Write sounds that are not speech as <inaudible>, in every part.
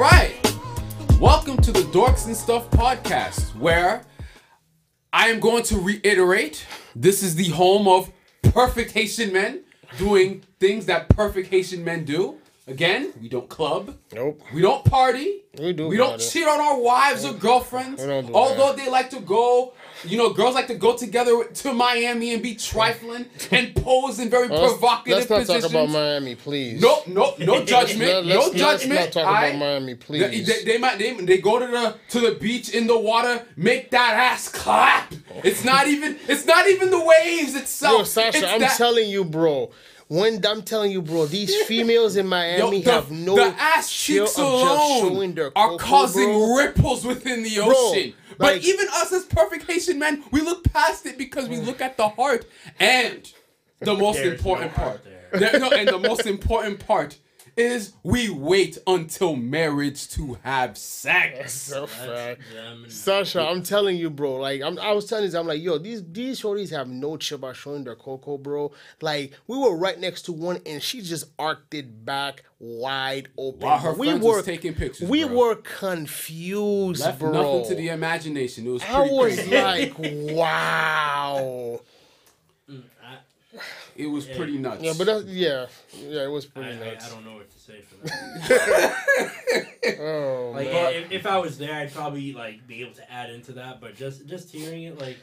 All right. Welcome to the Dorks and Stuff podcast, where I am going to reiterate this is the home of perfect Haitian men doing things that perfect Haitian men do. Again, we don't club. Nope. We don't party. We do We don't party. cheat on our wives or girlfriends. Do Although they like to go, you know, girls like to go together to Miami and be trifling <laughs> and pose in very Let's, provocative let's not positions. talk about Miami, please. No, <laughs> no, no judgment. No let's- let's not talk about Miami, They, please. they, they might they, they go to the to the beach in the water, make that ass clap. It's not even it's not even the waves itself. Yo, Sasha, It's I'm that- telling you, bro. When I'm telling you, bro, these females in Miami Yo, the, have no the ass chill cheeks of just showing alone are cocoa, causing bro. ripples within the Bro, ocean. but like- even us as perfect Haitian men, we look past it because we look at the heart and the most important no part. there. There- no, and the most important part is we wait until marriage to have sex. So fact. them and- Sasha, I'm telling you, bro. Like I'm, I was telling you, I'm like, yo, these these shorties have no chill about showing their cocoa, bro. Like we were right next to one, and she just arced it back wide open. While her we friends were was taking pictures, We bro. were confused, Left bro. nothing to the imagination. It was I pretty was crazy. like, <laughs> wow. It was pretty nuts. Yeah, but that's yeah, yeah, it was pretty I, nuts. I don't know what to say for that. <laughs> Oh, like man. if, if I was there, I'd probably like be able to add into that. But just just hearing it, like,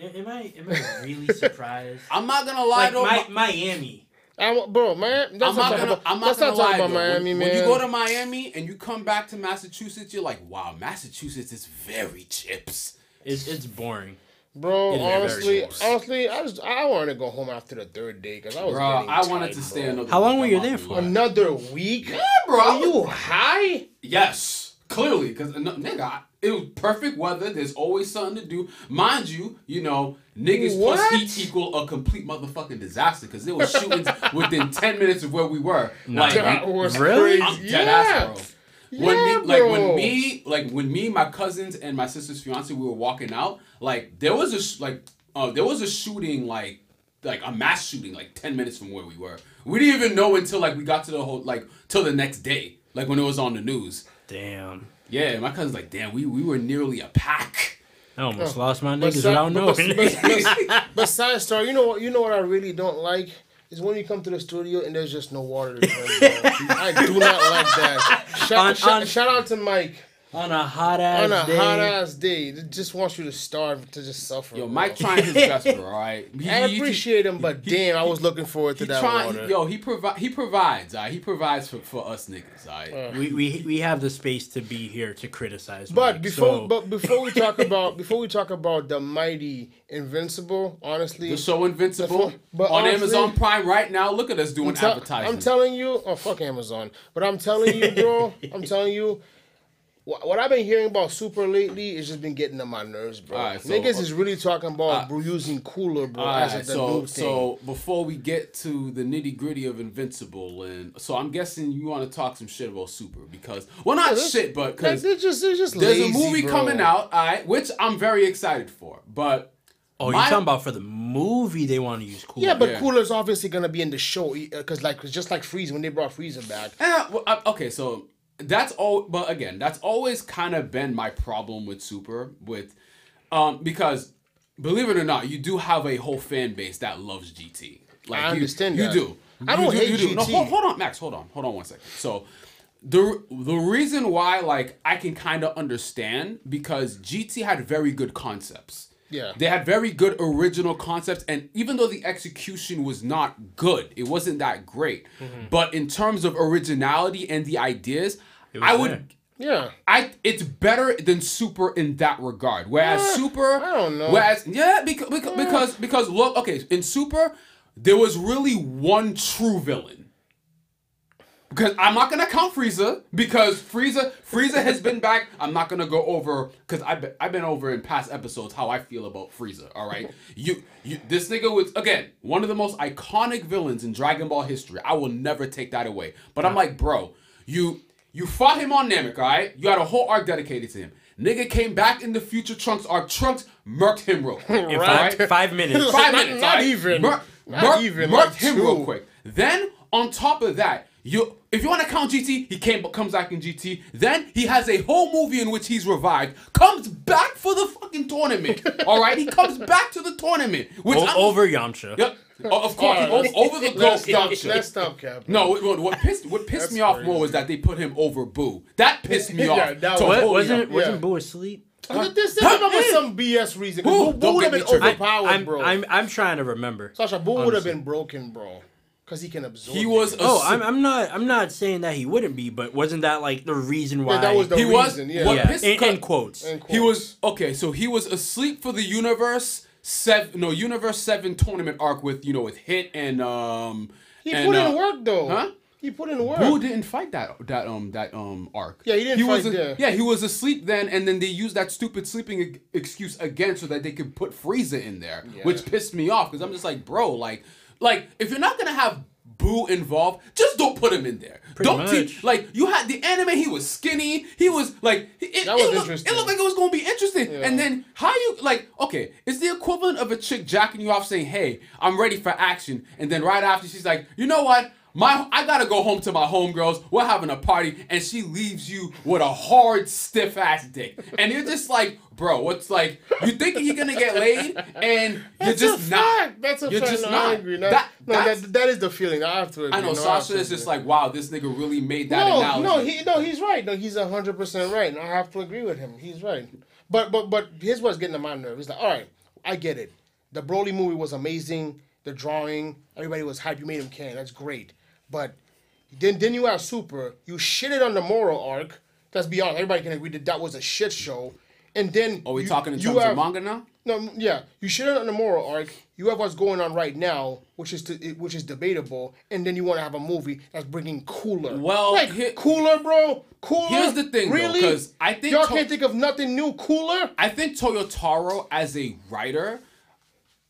am I am I really <laughs> surprised? I'm not gonna lie like though. Mi- my- Miami. I'm, bro, man. Let's I'm not talk gonna. about, I'm not gonna not lie about though. Miami, when, man. when you go to Miami and you come back to Massachusetts, you're like, wow, Massachusetts is very chips. It's it's boring. Bro, It is very honestly, honestly, I just I wanted to go home after the third day because I was Bro, getting I wanted tight, to bro. stay another. How long were you there for? Another week? Yeah, bro. Are you high? Yes, clearly, because nigga, it was perfect weather. There's always something to do. Mind you, you know, niggas What? plus heat equal a complete motherfucking disaster because there was shootings <laughs> within ten minutes of where we were. Like, That was Really? crazy. I'm dead yeah. ass, bro. When Yeah, me, like bro. when me, like when me, my cousins and my sister's fiance, we were walking out. Like there was a sh- like, uh, there was a shooting like, like a mass shooting like ten minutes from where we were. We didn't even know until like we got to the whole like till the next day, like when it was on the news. Damn. Yeah, my cousin's like, damn, we we were nearly a pack. I almost lost my niggas si- without but- knowing. but- but- <laughs> but- But side story, you know what? You know what I really don't like is when you come to the studio and there's just no water to <laughs> drink. I do not like that. Shout, On- shout, on- shout out to Mike on a hot ass day. on a day. hot ass day. It just wants you to starve to just suffer. Yo, bro. Mike trying his best, <laughs> bro. All right, He- I appreciate him, but <laughs> he- damn, I was looking forward to He that trying, water. yo, he provide, he provides, all right? He provides for, for us niggas, all right? Uh. we, we we have the space to be here to criticize. But Mike, before, so- but before we talk <laughs> about before we talk about the mighty Invincible, honestly, The show Invincible But on honestly- Amazon Prime right now. Look at us doing I'm, tell- advertising. I'm telling you, oh fuck Amazon, but I'm telling you, bro, I'm telling you, what, what I've been hearing about Super lately is just been getting on my nerves, bro. Alright, so, Niggas uh, is really talking about uh, using cooler, bro, All as a, the so new thing. so before we get to the nitty gritty of Invincible, and so I'm guessing you want to talk some shit about Super because well, not this- shit, but because they're just, they're just there's lazy, a movie bro. coming out, all right, which I'm very excited for, but. oh, you're talking about for the movie they want to use Cooler. Yeah, but Yeah. Cooler's obviously gonna be in the show because, like, it's just like Frieza when they brought Frieza back. Eh, well, uh, okay, so that's all. But again, that's always kind of been my problem with Super, with um, because believe it or not, you do have a whole fan base that loves GT. Like I understand you, that. do. I You don't do, hate you do. No, GT. hold, hold on, Max. Hold on. Hold on one second. So. The, the reason why like I can kind of understand because GT had very good concepts. Yeah. They had very good original concepts, and even though the execution was not good, it wasn't that great. Mm-hmm. But in terms of originality and the ideas, I would. there. Yeah. I it's better than Super in that regard. Whereas Eh, Super, I don't know. Whereas yeah, because because because, because look, okay, in Super, there was really one true villain. Because I'm not gonna count Frieza because Frieza Frieza has been back. I'm not gonna go over because I've been, I've been over in past episodes how I feel about Frieza. All right, you you this nigga was again one of the most iconic villains in Dragon Ball history. I will never take that away. But I'm like, bro, you you fought him on Namek, all right? You had a whole arc dedicated to him. Nigga came back in the future Trunks arc. Trunks murked him real quick. <laughs> In alright? five, five minutes. Five Not- minutes, not alright? even. Mur- Not mur- even, Murked like him two. real quick. Then on top of that, You, if you want to count GT, he came but comes back in GT. Then he has a whole movie in which he's revived, comes back for the fucking tournament. <laughs> all right, he comes back to the tournament, which O- I'm- over Yamcha. Yep. O- Of course, Alright, over, over the <laughs> Let's goat. stop. Let's stop, Cap. No, what, what- what pissed what pissed me off crazy. more was that they put him over Boo. That pissed me <laughs> Yeah, off. that to was- a whole What, wasn't nother- wasn't Yeah. Boo asleep? But This this up some BS reason. Who? Boo, Boo would have been overpowered, I'm, bro. I'm I'm trying to remember. Sasha Boo would have been broken, bro, because he can absorb. He was it. Oh, I'm, I'm not I'm not saying that he wouldn't be, but wasn't that like the reason why? Yeah, that was the He was- reason. Yeah. what yeah, pissed- in, in quotes. And He was okay. So he was asleep for the universe seven, no universe seven tournament arc with you know with Hit and um. He and, put uh, in work though. huh? He put in work. Boo didn't fight that that um that um arc. Yeah, he didn't was fight a- there. Yeah, he was asleep then, and then they used that stupid sleeping e- excuse again so that they could put Frieza in there, which pissed me off because I'm just like, bro, like, like if you're not gonna have Boo involved, just don't put him in there. Pretty don't teach like you had the anime. He was skinny. He was like it, That was it looked, interesting. It looked like it was gonna be interesting. And then how you like okay, it's the equivalent of a chick jacking you off saying, "Hey, I'm ready for action," and then right after she's like, "You know what?" My, I gotta go home to my homegirls. We're having a party, and she leaves you with a hard, stiff ass dick, and you're just like, bro, what's like? You thinking you're gonna get laid, and you're just not. That's a You're fact. just No, not. I agree. No, That- no, that's- that, that is the feeling. I have to agree. I know No, Sasha to is just like, wow, this nigga really made that no, analogy. no, he no, he's right. No, he's hundred percent right. And I have to agree with him. He's right. But but but here's what's getting on my nerve. He's like, all right, I get it. The Broly movie was amazing. The drawing, everybody was hype. You made him can. That's great. But then then you have Super. You shitted on the Moro arc. Let's be honest. Everybody can agree that that was a shit show. And then Are we you- talking in terms have- of manga now? no, yeah, you have on the Moro arc. You have what's going on right now, which is to, which is debatable, and then you want to have a movie that's bringing cooler. Well, like here- cooler, bro, cooler. Here's the thing, really, 'cause I think y'all to- can't think of nothing new, cooler. I think Toyotaro as a writer,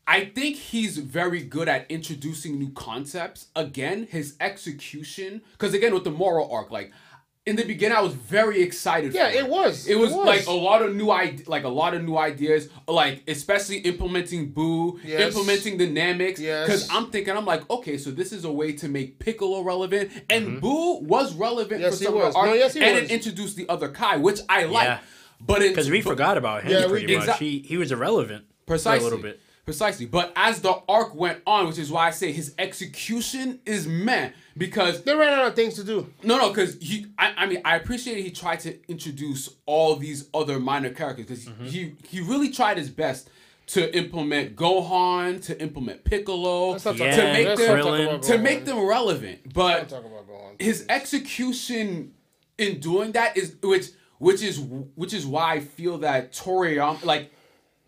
I think he's very good at introducing new concepts. Again, his execution, because again with the Moro arc, like in the beginning, I was very excited. Yeah, for it was. It was, It was. like a lot of new ide- like a lot of new ideas, like especially implementing Boo, Yes. implementing the Nameks. Yes. Because I'm thinking, I'm like, okay, so this is a way to make Piccolo relevant, and Boo was relevant Mm-hmm. Yes, for he some was. of the arc, No, yes, he and was. it introduced the other Kai, which I like. Yeah. But Because we forgot about him Yeah, pretty did. much. He he was irrelevant Precisely. for a little bit. Precisely. But as the arc went on, which is why I say his execution is meh. Because They ran out of things to do. no, no, because he. I, I mean, I appreciate he tried to introduce all these other minor characters because Mm-hmm. he he really tried his best to implement Gohan, to implement Piccolo, Let's to talk Yeah, about- make them not talk Krillin. about to make them relevant. But not talk about Gohan. his execution in doing that is which which is which is why I feel that Toriyama like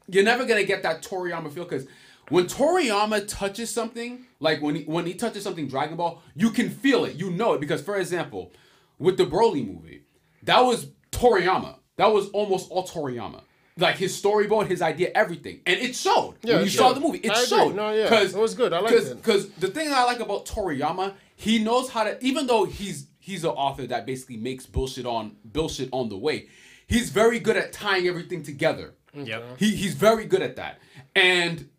you're never gonna get that Toriyama feel because when Toriyama touches something like when he when he touches something Dragon Ball you can feel it you know it because for example with the Broly movie that was Toriyama that was almost all Toriyama like his storyboard his idea everything and it showed Yeah, when you saw the movie it I agree. showed No, yeah, 'Cause- it was good. I because it. because the thing I like about Toriyama, he knows how to. Even though he's he's an author that basically makes bullshit on bullshit on the way, he's very good at tying everything together. Yep. He he's very good at that. And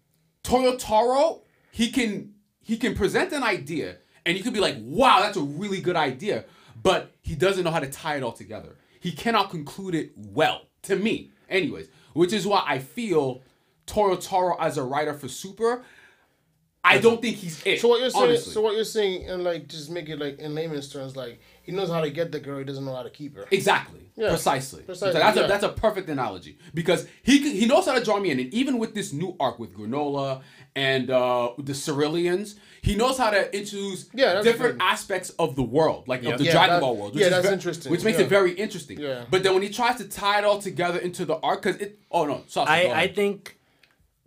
Toyotaro, he can he can present an idea, and you could be like, wow, that's a really good idea, but he doesn't know how to tie it all together. He cannot conclude it well, to me, anyways. Which is why I feel Toyotaro as a writer for Super. I don't think he's it. So what you're saying? honestly. So what you're saying, and like just make it like in layman's terms, like he knows how to get the girl, he doesn't know how to keep her. Exactly. Yeah. Precisely. Precisely, that's yeah. a that's a perfect analogy because he can- he knows how to draw me in, and even with this new arc with Granola and uh, the Ceruleans, he knows how to introduce Yeah, different good. aspects of the world, like Yep. of the Yeah, Dragon Ball world. yeah, is that's ve- interesting, Which makes yeah. it very interesting. Yeah. But then when he tries to tie it all together into the arc, because it oh no, Sasha, I I think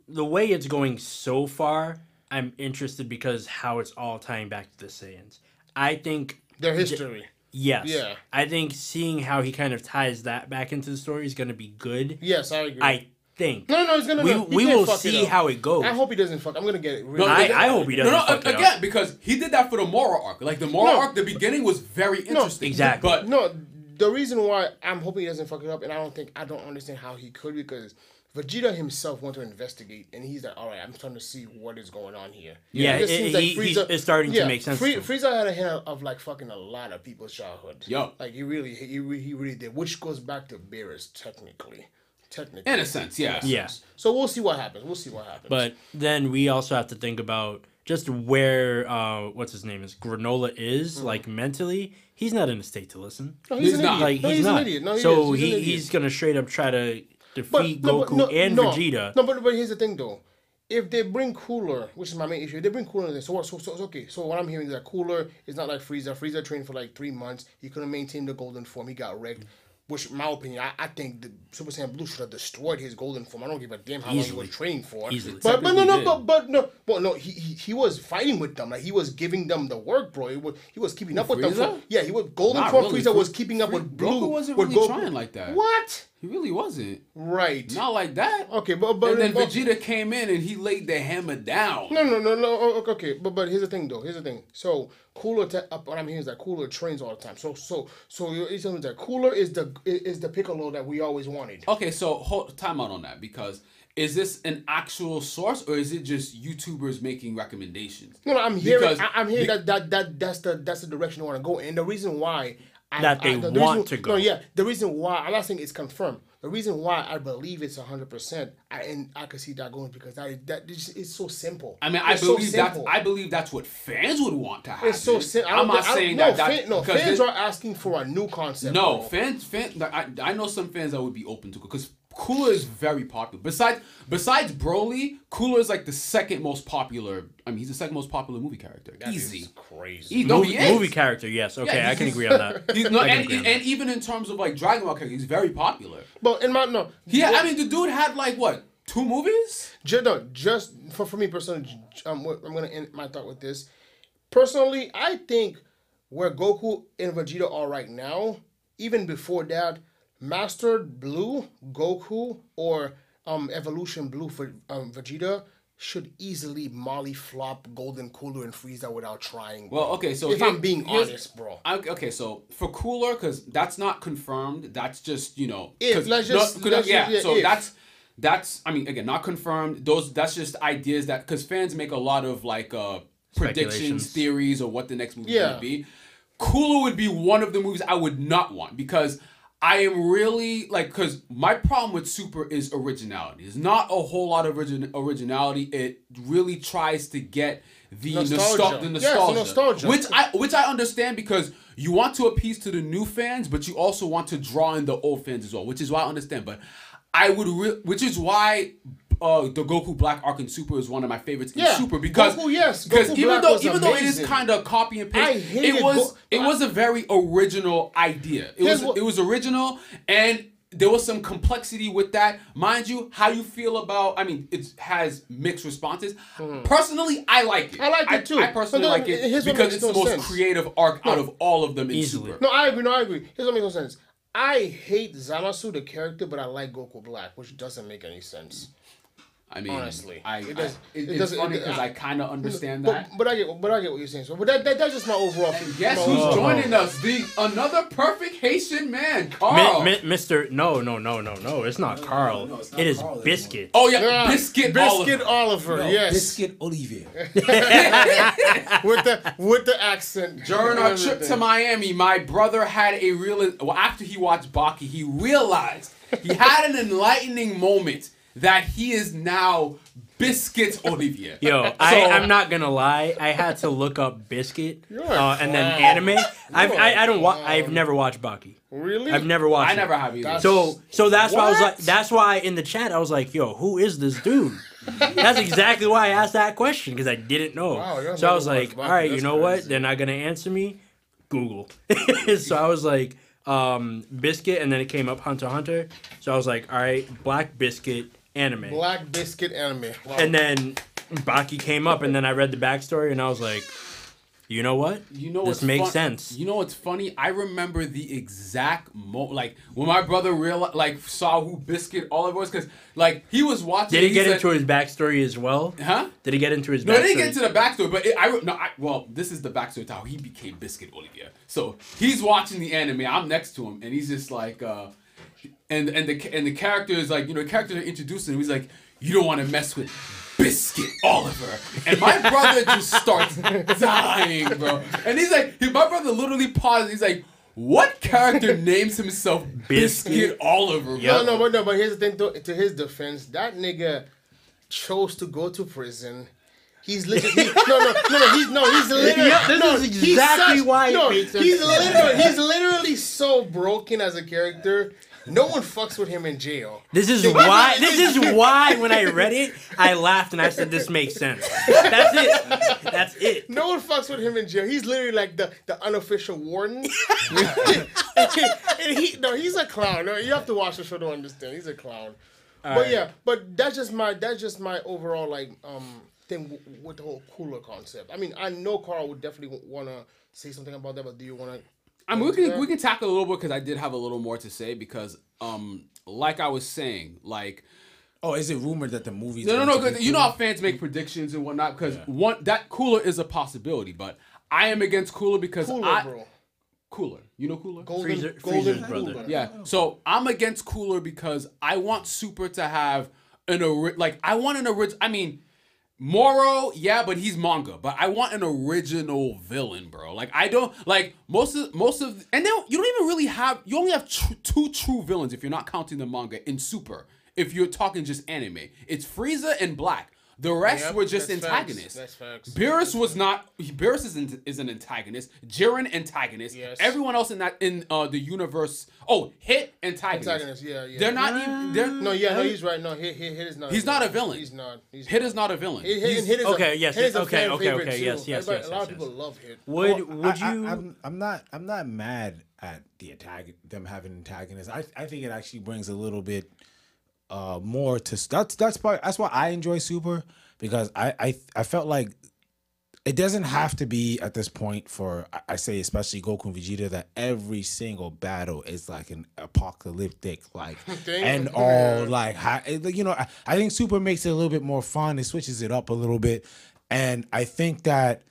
the way it's going so far, I'm interested because how it's all tying back to the Saiyans. I think Their history. yes. Yeah. I think seeing how he kind of ties that back into the story is going to be good. Yes, I agree. I think. no, no, he's gonna. we he we will fuck it see how it goes. I hope he doesn't fuck. I'm gonna get it. Really No, I- I hope he doesn't No, no, fuck it again up. because he did that for the Moro arc. Like the Moro No. arc, the beginning was very interesting. exactly. But No, the reason why I'm hoping he doesn't fuck it up, and I don't think I don't understand how he could because Vegeta himself went to investigate, and he's like, "All right, I'm starting to see what is going on here." Yeah, just it- seems he- he- it's starting to make sense Free, to. Frieza had a hand of like fucking a lot of people's childhood. Yo. like he really, he, he really did, which goes back to Beerus technically, technically. In a sense, yeah. Yeah. So we'll see what happens. We'll see what happens. But then we also have to think about just where uh, what's his name is Granola is Mm-hmm. like mentally. He's not in a state to listen. no, he's an not. idiot. Like no, he's, he's, not. an idiot. No, he so is. He's he an idiot. he's gonna straight up try to But- defeat no, but Goku no, and no, Vegeta. No, but, but here's the thing though. If they bring Cooler, which is my main issue, if they bring Cooler there, so what? So, so, so okay. So what I'm hearing is that Cooler is not like Frieza. Frieza trained for like three months. He couldn't maintain the golden form. He got wrecked. Which, in my opinion, I, I think the Super Saiyan Blue should have destroyed his golden form. I don't give a damn how long he was training for. Easily. But, but no, no, but, but no, but no. He, he he was fighting with them. Like he was giving them the work, bro. He was, he was keeping up with them. Frieza? Yeah, he was golden Not form. really. Frieza was keeping up Fri- with Blue. Goku wasn't with really Goku. trying like that. What? He really wasn't. Right. Not like that. Okay, but but and then but- Vegeta came in and he laid the hammer down. No, no, no, no. oh, Okay, okay, but but here's the thing, though. Here's the thing. So Cooler, te- up what I'm hearing is that Cooler trains all the time. So so so you're telling me that Cooler is the is the Piccolo that we always wanted. Okay, so hold time out on that because is this an actual source or is it just YouTubers making recommendations? No, no, I'm hearing. Because- I, I'm hearing be- that, that that that's the that's the direction I want to go. And the reason why I, That they I, the, the want reason, to go. No, yeah, the reason why I'm not saying it's confirmed. The reason why I believe it's hundred percent, I and I can see that going because that that it's, it's so simple. I mean, I It's so believe that's simple. I believe that's what fans would want to happen. It's so simple. I'm not saying no, that. that fan, no, fans this- are asking for a new concept. No, bro. fans, fans. I, I know some fans that would be open to because Cooler is very popular. Besides, besides Broly, Cooler is like the second most popular. I mean, he's the second most popular movie character. That is Easy. crazy. He, no, movie, he is. movie character, yes. Okay, Yeah, I can agree on that. <laughs> He's, no, and, agree on and even in terms of like Dragon Ball character, he's very popular. But in my no, Yeah, I mean, the dude had like what two movies? just, no, just for, for me personally, um, I'm gonna end my thought with this. Personally, I think where Goku and Vegeta are right now, even before that, Master Blue Goku or um Evolution Blue for um Vegeta should easily molly flop Golden Cooler and Frieza without trying. Well, okay, so if here- I'm being honest, bro. I- Okay, so for cooler, because that's not confirmed. That's just you know. If, 'cause- let's just- 'cause let's yeah. just- yeah, so if. that's that's. I mean, again, not confirmed. Those that's just ideas that because fans make a lot of like uh predictions, theories, or what the next movie Yeah. would be. Cooler would be one of the movies I would not want because. I am really like because my problem with Super is originality. There's not a whole lot of origin, originality. It really tries to get the Nostalgia. nostalgia, the Yes, nostalgia, nostalgia. which I which I understand because you want to appease to the new fans, but you also want to draw in the old fans as well, which is why I understand. But I would, re- which is why. Uh, the Goku Black Arc in Super is one of my favorites in Yeah, Super because Goku, yes, because Goku even Black though was even though it is kind of copy and I paste, hated it was Go- it was a very original idea. It was what- it was original and there was some complexity with that. Mind you, how you feel about I mean, it has mixed responses. Personally, I like it. I like it too. I, personally But like it here's because makes it's the most sense. creative arc out of all of them in Easily. Super. No, I agree. No, I agree. Here's what makes no sense. I hate Zamasu the character, but I like Goku Black, which doesn't make any sense. I mean, Honestly. I, It it does- it, it it's doesn't- funny it- because I- I kind of understand But, that. but I get, but I get what you're saying. So, but that, that that's just my overall. Guess my who's overall- joining us? The another perfect Haitian man, Mi- Carl. mi- Mr. No, no, no, no, no. It's not Carl. no, it's not it is Carl anymore. Biscuit. oh yeah, Yeah, Biscuit, Biscuit Oliver. Oliver. No, yes, Biscuit Olivier. <laughs> <laughs> with the with the accent. During our trip to. Miami, my brother had a real. Well, after he watched Baki, he realized he had an enlightening moment that he is now Biscuit Olivier. Yo, I, I'm not gonna lie. I had to look up Biscuit uh, and then anime. I've, I, I don't. Wa- I've never watched Baki. really. I've never watched. I never it. have either. That's- So so that's why I was like. That's why in the chat I was like, "Yo, who is this dude?" that's exactly why I asked that question because I didn't know. Wow, so I was like, watched "All Baki, right, you that's know what? They're not gonna answer me. Google." <laughs> so I was like, um, "Biscuit," and then it came up Hunter Hunter. So I was like, "All right, Black Biscuit anime." Black Biscuit anime. Wow. And then Baki came up, and then I read the backstory, and I was like, you know what? You know this makes fun- sense. You know what's funny? I remember the exact mo like when my brother real like saw who Biscuit Oliver was because like he was watching. Did he and get said- into his backstory as well? Huh? Did he get into his No, backstory? I didn't get into the backstory, but it, I re- no, I, well, this is the backstory to how he became Biscuit Olivier. So he's watching the anime. I'm next to him, and he's just like, uh, and and the and the character is like you know the character they're introducing. He's like, you don't want to mess with Biscuit Oliver, and my brother just starts dying, bro. And he's like, he, my brother literally pauses. He's like. What character names himself Biscuit, Biscuit? Oliver? Bro? No, no, but no, but here's the thing. To, to his defense, that nigga chose to go to prison. He's literally he, <laughs> no, no, no, no. He's no, he's literally. Yeah, this no, is he's exactly such- why it No, he's literally, he's literally so broken as a character. No one fucks with him in jail. This is why. <laughs> This is why when I read it, I laughed and I said, "This makes sense." That's it. That's it. No one fucks with him in jail. He's literally like the, the unofficial warden. <laughs> and he no, he's a clown. No, you have to watch the show to understand. He's a clown. but right. yeah, but that's just my that's just my overall like um thing w- with the whole cooler concept. I mean, I know Carl would definitely want to say something about that, but do you want to? I mean, we can we can tackle a little bit because I did have a little more to say because um like I was saying like Oh, is it rumored that the movie's no no going no to be 'cause you know how fans make predictions and whatnot because Yeah. one that cooler is a possibility but I am against cooler because Cooler, I bro. cooler you know cooler Golden, Freezer- golden Frieza's cooler. brother. yeah so I'm against cooler because I want Super to have an ori- like I want an original I mean Moro, yeah, but he's manga. But I want an original villain, bro. Like I don't like most of most of, and then you don't even really have. You only have tr- two true villains if you're not counting the manga in Super. If you're talking just anime, it's Frieza and Black. The rest Yep, were just that's facts. antagonists. That's facts. Beerus was not. Beerus is, an- is an antagonist. Jiren antagonist. Yes. Everyone else in that in uh, the universe. Oh, Hit antagonist. Antagonist, yeah, yeah. They're not even. They're, No, yeah, no, he's right. No, Hit, Hit, Hit is not. He's not a villain. He's not. He's Hit is not a villain. Hit, Hit, He's- Hit is Okay, a, yes, Hit is a okay, fan okay, okay, too. yes, yes, Everybody- yes, A lot yes, of people yes. love Hit. Would Well, would I, you? I, am I'm not. I'm not mad at the attack. Them having antagonists. I. I think it actually brings a little bit uh more to. That's that's part. That's why I enjoy Super because I I I felt like it doesn't have to be at this point for I- say especially Goku and Vegeta that every single battle is like an apocalyptic like <laughs> Damn. and all like you know I, I think Super makes it a little bit more fun. It switches it up a little bit, and I think that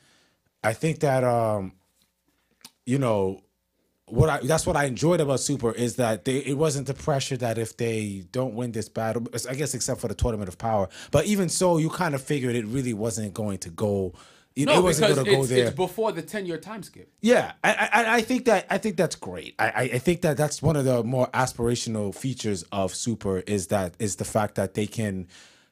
I think that um you know what I that's what I enjoyed about Super is that they it wasn't the pressure that if they don't win this battle, I guess except for the tournament of power. But even so, you kind of figured it really wasn't going to go. Know, no, it wasn't going to go there. it's before the ten year time skip. Yeah, I, I I think that I think that's great. I, I I think that that's one of the more aspirational features of Super is that is the fact that they can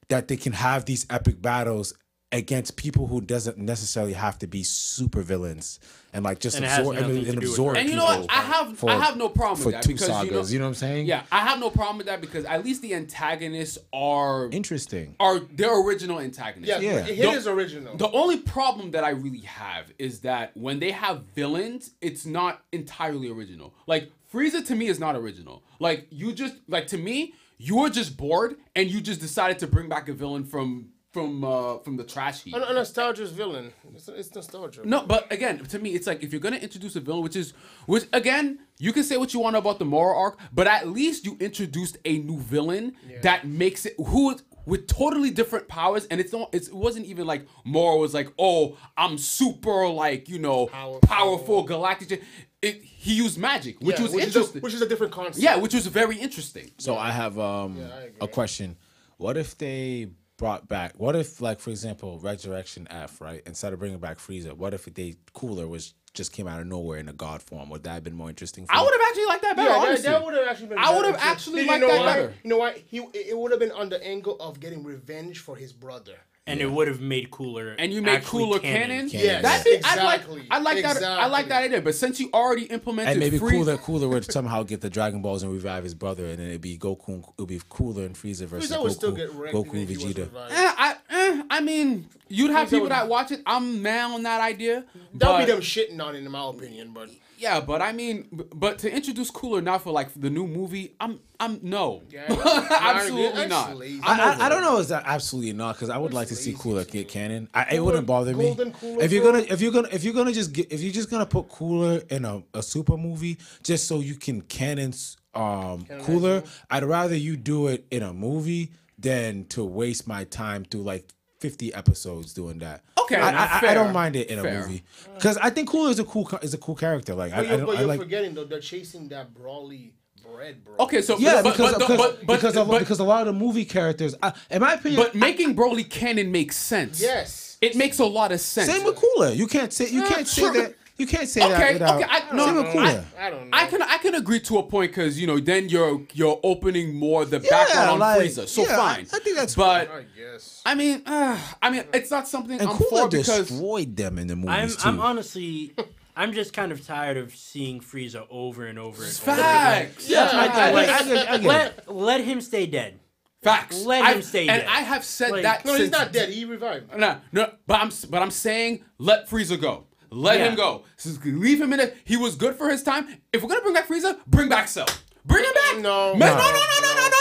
that they can have these epic battles against people who doesn't necessarily have to be super villains and like just And absorb and, nothing to and absorb. And you know what? I have for- I have no problem for with that two because sagas. you know, you know what I'm saying? yeah, I have no problem with that because at least the antagonists are interesting. are their original antagonists. Yeah, Yeah. Hit The- is original. The only problem that I really have is that when they have villains, it's not entirely original. Like Frieza to me is not original. Like you just like to me, you were just bored and you just decided to bring back a villain from from uh from the trash heap. a, a nostalgia's villain. It's, it's nostalgia. No, but again, to me, it's like if you're gonna introduce a villain, which is, which again, you can say what you want about the Moro arc, but at least you introduced a new villain that makes it who is with totally different powers, and it's not, it's, it wasn't even like Moro was like, oh, I'm super like you know Powerful. powerful, galactic. It he used magic, which Yeah, was which is, a, interesting. which is a different concept. yeah, which was very interesting. So I have um I agree. a question. What if they brought back? What if, like, for example, Resurrection F, right? Instead of bringing back Frieza, what if they Cooler was just came out of nowhere in a god form? Would that have been more interesting? For I would have actually liked that better. Yeah, that, honestly. that would have actually been. I would have too. actually You liked know that why? better. You know what? He it would have been on the angle of getting revenge for his brother. And it would have made cooler. and you make cooler cannons. canon. Canon, Yes, That's it. I like. exactly. I like that. I like that idea. But since you already implemented, and maybe free, Cooler Cooler would somehow get the Dragon Balls and revive his brother, and then it'd be Goku. and- It'd be Cooler and Frieza versus Frieza would still Goku, get Goku and if he was Vegeta. Eh, I, eh, I mean, you'd have Frieza people would- that watch it. I'm mad on that idea. That would but- be them shitting on it, in my opinion. But Yeah, but I mean, but to introduce Cooler now for like the new movie, I'm, I'm no, yeah, <laughs> absolutely not. I, I, I don't know. Is that absolutely not? Because I would like to see Cooler get me. canon. I, it wouldn't bother me. If you're gonna, if you're gonna, if you're gonna just get, if you're just gonna put Cooler in a, a super movie just so you can canon um Cooler, I'd rather you do it in a movie than to waste my time through like. 50 episodes doing that. Okay, I, I, I don't mind it in a fair. movie because I think Cooler is a cool is a cool character. Like I, But I, you're, don't, but I you're like forgetting though, they're chasing that Broly bread, bro. Okay, so Yeah, but, because but, because, but, but, because, a, but, because a lot of the movie characters, uh, in my opinion, but making Broly canon makes sense. Yes. it makes a lot of sense. same with Cooler. You can't say you can't say that. You can't say that without. okay, I- no, same no, with I- I don't know. I can I can agree to a point because you know then you're you're opening more the Yeah, background on like, Frieza, so yeah, fine. I think that's- but I guess. I mean, uh, I mean, it's not something and I'm Cooler for because destroyed them in the I'm movies too. I'm honestly I'm just kind of tired of seeing Frieza over and over and over. again. facts. That's my Yeah, thing. Like, I get- I get let let him stay dead. Facts. Let I- him stay And dead. And I have said Like- that. No, he's not dead. He revived. No, no, but I'm but I'm saying let Frieza go. Let Yeah. him go. Leave him in it. He was good for his time. If we're gonna bring back Frieza, bring back Cell. Bring him back. No. Man, no, No. no, no, no, no, no,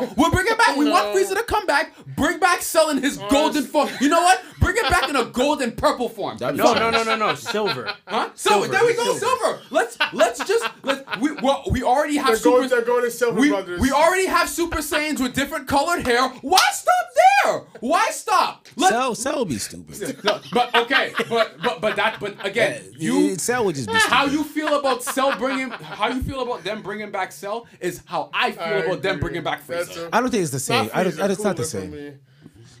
no, no. We'll bring him back. We want Frieza to come back. Bring back Cell in his golden form. You know what? Bring him back in a golden purple form. That'd No, no, no, no, no. Silver. Huh? Silver. Silver. There we go. Silver. Silver. Let's let's just let we well, we already have They're super. going- they're going to Silver we, Brothers. we already have Super Saiyans with different colored hair. Why stop there? Why stop? Let, Cell, Cell would be stupid. no, but okay, but but but that but again, you you Cell would just be stupid. how you feel about Cell bringing how you feel about them bringing back Cell is how I feel I about them bringing back That's Frieza. a- I don't think it's the same. Not I don't, Frieza, it's not the cooler for same.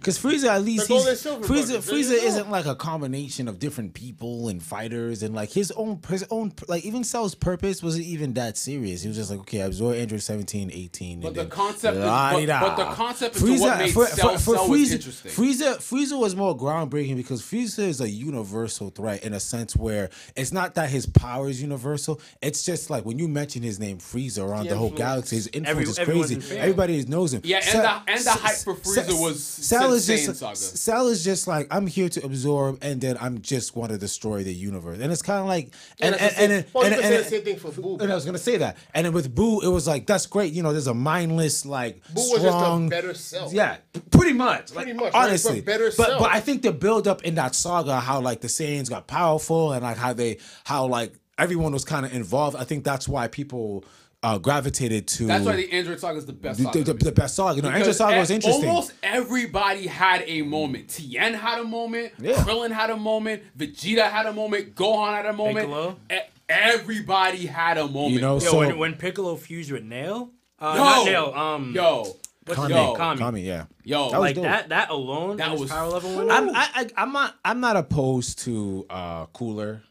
Me. Because Frieza, at least The he's Golden Silver Frieza. Frieza isn't like a combination of different people and fighters and like his own his own like even Cell's purpose wasn't even that serious. He was just like, okay, I absorb Android 17, 18. But and the then concept is- but- but the concept is what made for, Cell- for, for Cell was Frieza, interesting. Frieza, Frieza was more groundbreaking because Frieza is a universal threat in a sense where it's not that his power is universal. It's just like when you mention his name, Frieza, around The the whole galaxy, his influence Every- is crazy. Everybody knows him. Yeah, and Cell- the- and the hype for Frieza Cell- was Cell is just Saga. Cell is just like I'm here to absorb, and then I'm just want to destroy the universe, and it's kind of like and and and, and, and, and- same thing for Boo. and I was gonna say that, and then with Boo, it was like that's great. You know, there's a mindless like Boo was just a strong, better Cell. Yeah, pretty much. Pretty like, much, honestly. but better but Cell. but I think the build up in that saga, how like the Saiyans got powerful, and like how they how like everyone was kind of involved. I think that's why people uh, gravitated to. That's why the Android Saga is the best. the, saga. the, the best saga. You know, Android Because Saga was interesting. Almost everybody had a moment. Tien had a moment. Yeah. Krillin had a moment. Vegeta had a moment. Gohan had a moment. Piccolo? E- everybody had a moment. You know, Yo, So- when, when Piccolo fused with Nail, uh, Yo, not Nail, um, yo, what's Kami, his name? yo, Kami. Kami, yeah. yo, That Like dope. that, that alone, That that was was- power level. Went I'm. I, I, I'm not I'm not opposed to uh cooler,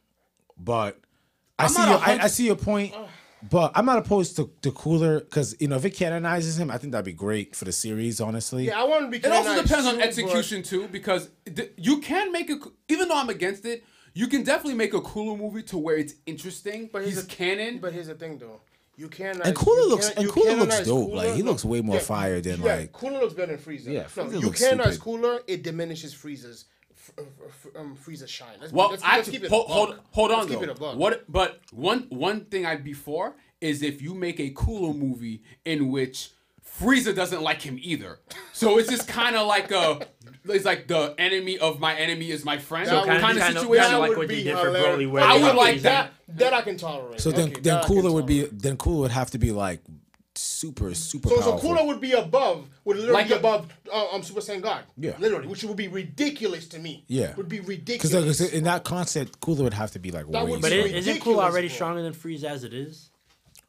but I I'm see not your a I, hun- I see your point. But I'm not opposed to, to cooler because you know if it canonizes him, I think that'd be great for the series. Honestly, Yeah, I want to be. It also canonized depends on too, but- execution too, because th- you can make a. Even though I'm against it, you can definitely make a Cooler movie to where it's interesting. But here's he's the- canon. But here's the thing, though. You can't. And Cooler looks- and Cooler looks dope. Like, he looks way more fire than, yeah, like- Cooler looks better than Frieza. Yeah, no, Frieza you looks canonize stupid. Cooler, it diminishes Frieza's. Um, Frieza's shine. Let's, Well, let's, I let's keep it a hold, hold, hold on Let's though. keep it. What? But one one thing I'd be for is if you make a Cooler movie in which Frieza doesn't like him either. So it's just kind of like a. It's like the enemy of my enemy is my friend That would- kind of kinda- situation. kinda like would what they be did for. Broly, where I would like that. That I can tolerate. so then Okay, then that I can cooler would be tolerate. then cooler would have to be like super super So, so powerful. Cooler would be above, would literally Like be a- above uh, um, Super Saiyan God. Yeah. Literally, which would be ridiculous to me. Yeah. Would be ridiculous. because in that concept, cooler would have to be like That would But be super- is, isn't Cool already stronger than Frieza as it is?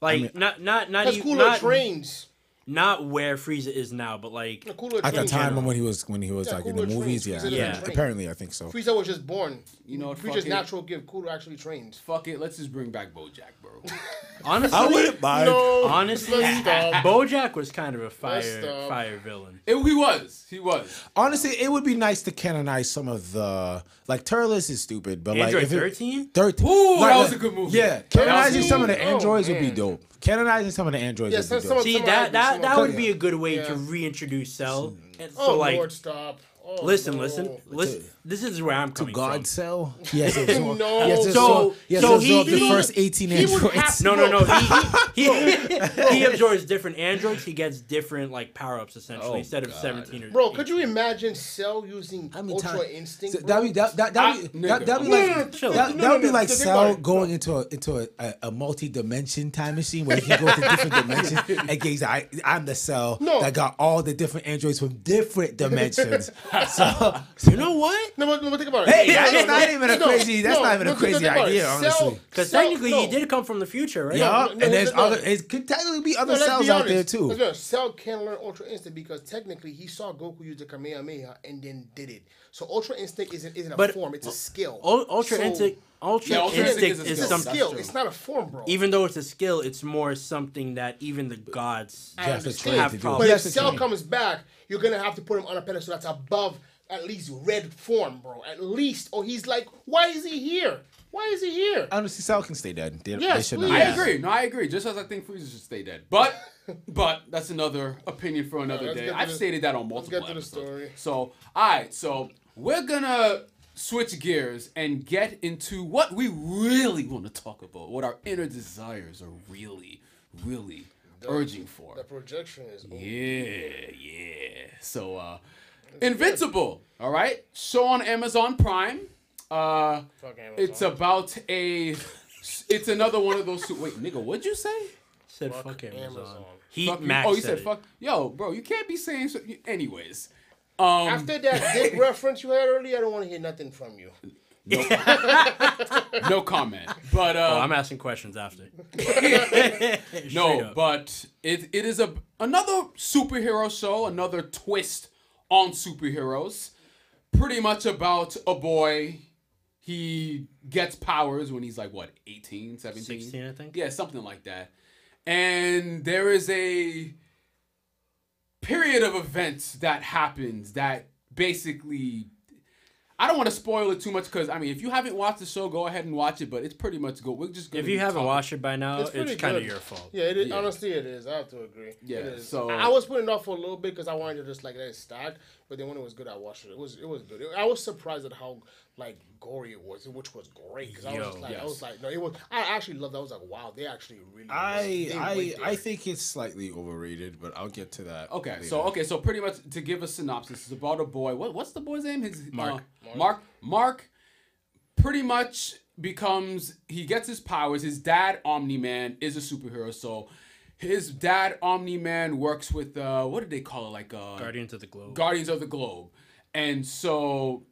Like mean- not not not Because even Cooler not, trains. Not where Frieza is now, but like at the time when he was when he was Yeah, like in the movies. trains. Yeah, yeah. Apparently, I think so. Frieza was just born. You know Frieza's natural gift. Cooler actually trains. Fuck it, let's just bring back BoJack, bro. <laughs> honestly, I wouldn't mind. No, honestly. BoJack was kind of a fire fire villain. It- he was, he was. Honestly, it would be nice to canonize some of the like Turles is stupid, but Android like if it- 13? 13. Ooh, Like, that was a good movie. Yeah, canonizing a some of the androids Oh, would be oh, dope. Canonizing some of the androids Yeah, would be some dope. of- See Some that of that that would be a good way Yeah. to reintroduce Cell. And Oh so like, Lord, stop. Oh, listen, no. listen, listen. This is where I'm coming to God from. cell. Yes, it was. <laughs> No. Yes, it So- was. Yes, so it was he- the he- first eighteen he androids. have to- No, no, no. He he, <laughs> he absorbs different androids. He gets different like power ups essentially Oh, instead of God. seventeen or. Bro, could you imagine Cell using How many Ultra times- Instinct? So? That'd be that that that'd be I- that, that'd be like No, no, no, chill. that, no, that would no, be like Cell going into a into a, a, a multi dimension time machine where he can go to different <laughs> dimensions and gaze. I I'm the Cell that got all the different androids from different dimensions. so You know what? No, but, no, but think about it. Hey, No, that's no, not no, even a no, crazy- that's no, not even a crazy think idea, Cell- honestly. Because technically, no. he did come from the future, right? Yeah, no, and there's no. other. It could technically be other No, cells be out there too. Let's be honest. Cell can learn Ultra Instinct because technically he saw Goku use the Kamehameha and then did it. So Ultra Instinct isn't isn't a But- form; it's a skill. Ultra So, Instinct, Ultra Yeah, Ultra Instinct Instinct is is, a It's skill. something. skill. It's not a form, bro. Even though it's a skill, it's more something that even the gods. I You have to understand. do. But if have Cell comes back, you're gonna have to put him on a pedestal that's above at least red form, bro. At least, or he's like, why is he here? Why is he here? Honestly, Cell can stay dead. They, Yes, they please. I agree. No, I agree. Just as I think Frieza should stay dead. But <laughs> but that's another opinion for another let's day. I've the- stated that on multiple let's multiple get to the story. So all right, so we're gonna switch gears and get into what we really want to talk about, what our inner desires are really, really urging for. The projection is. Yeah, yeah. So, uh, Invincible. All right, show on Amazon Prime. Uh, Amazon. it's about a. It's another one of those. Wait, nigga, what'd you say? Said Fuck fuck, Amazon. Amazon. He Fuck. Max Oh, you said, said it. fuck. Yo, bro, you can't be saying. So, anyways, um, After that dick <laughs> reference you had earlier, I don't want to hear nothing from you. no <laughs> comment. But uh, Oh, I'm asking questions after. <laughs> No, up. but it it is a another superhero show, another twist on superheroes. Pretty much about a boy. He gets powers when he's like what, 18, 17? 16, I think. Yeah, something like that. And there is a period of events that happens that basically I don't want to spoil it too much because I mean, if you haven't watched the show, go ahead and watch it. But it's pretty much go. We're just gonna If you haven't talking- watched it by now, It's it's, kind of your fault. Yeah, it is. Yeah. honestly, it is. I have to agree. Yeah, it is. so- I, I was putting it off for a little bit because I wanted to just like let it stack. But then when it was good, I watched it. It was it was good. I was surprised at how like gory it was, which was great. Because I was Yo, just like, I was like, no, it was. I actually loved. That. I was like, wow, they actually really. I I. I think it's slightly overrated, but I'll get to that. Okay, later. so okay, so pretty much to give a synopsis, it's about a boy. What what's the boy's name? His Mark. uh, Mark. Mark. Pretty much becomes he gets his powers. His dad, Omni Man, is a superhero. So his dad, Omni Man, works with uh, what did they call it? Like uh, Guardians of the Globe. Guardians of the Globe. And so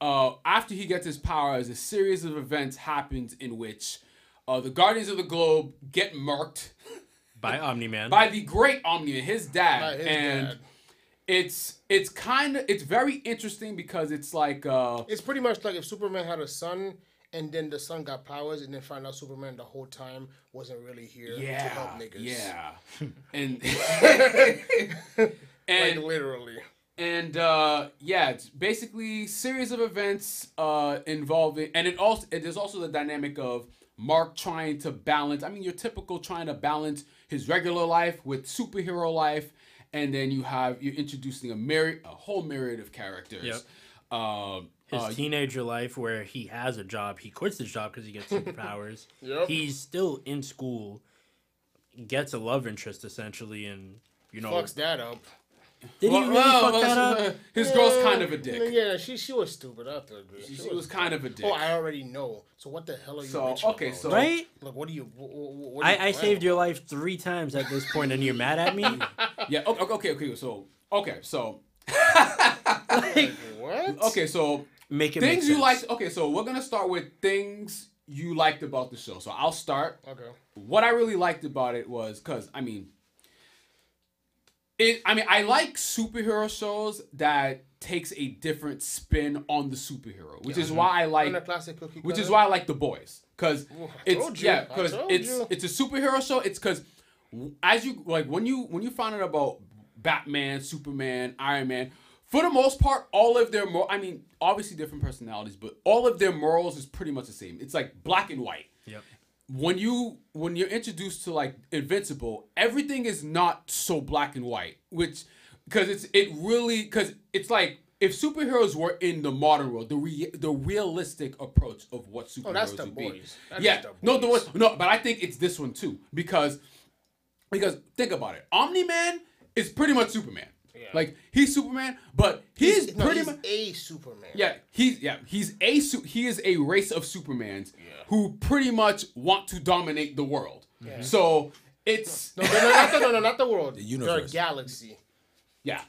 uh, after he gets his powers, a series of events happens in which uh, the Guardians of the Globe get marked <laughs> by Omni Man. by the great Omni, his dad. By his and dad. it's it's kind of it's very interesting because it's like uh It's pretty much like if Superman had a son. And then the son got powers, and then find out Superman the whole time wasn't really here to help yeah niggas. yeah and <laughs> like and literally. and uh yeah it's basically series of events uh involving and it also it is also the dynamic of mark trying to balance i mean your typical trying to balance his regular life with superhero life and then you have you're introducing a myriad a whole myriad of characters Yep. um his uh, teenager life where he has a job. He quits his job because he gets <laughs> superpowers. Yep. He's still in school, gets a love interest essentially, and you know, Fucks that up. did he really well, fuck that well, up? his girl's kind of a dick Yeah, she she was stupid. I thought to agree. she, she was kind of a dick Oh, I already know. So what the hell are you? So, okay, about? so- Right? Look, what do you? What, what, what are you I, I saved your life three times at this point, and you're mad at me. <laughs> yeah okay okay okay so okay so like, <laughs> What? okay so Make it make things you sense. liked. Okay, so we're gonna start with things you liked about the show. So I'll start. Okay. What I really liked about it was because I mean, it. I mean, I like superhero shows that takes a different spin on the superhero, which is why I like the classic cookie. which is why I like the boys because I it's told you, yeah I because told it's you. it's a superhero show. It's because as you like when you when you find out about Batman, Superman, Iron Man, for the most part, all of their mor- I mean obviously different personalities, but all of their morals is pretty much the same. It's like black and white Yep. when you when you're introduced to like Invincible, everything is not so black and white, which because it's it really because it's like if superheroes were in the modern world, the re, the realistic approach of what oh, superheroes Oh, that's the would be. That's yeah, the no, the one, no, but I think it's this one too because because think about it, Omni Man is pretty much Superman. Like he's Superman, but he's, He's, pretty he's much a Superman. yeah, he's yeah, he's a su- he is a race of Supermans who pretty much want to dominate the world. So it's <laughs> No, no, no, not the, no, no, not the world. The universe. The galaxy. yeah,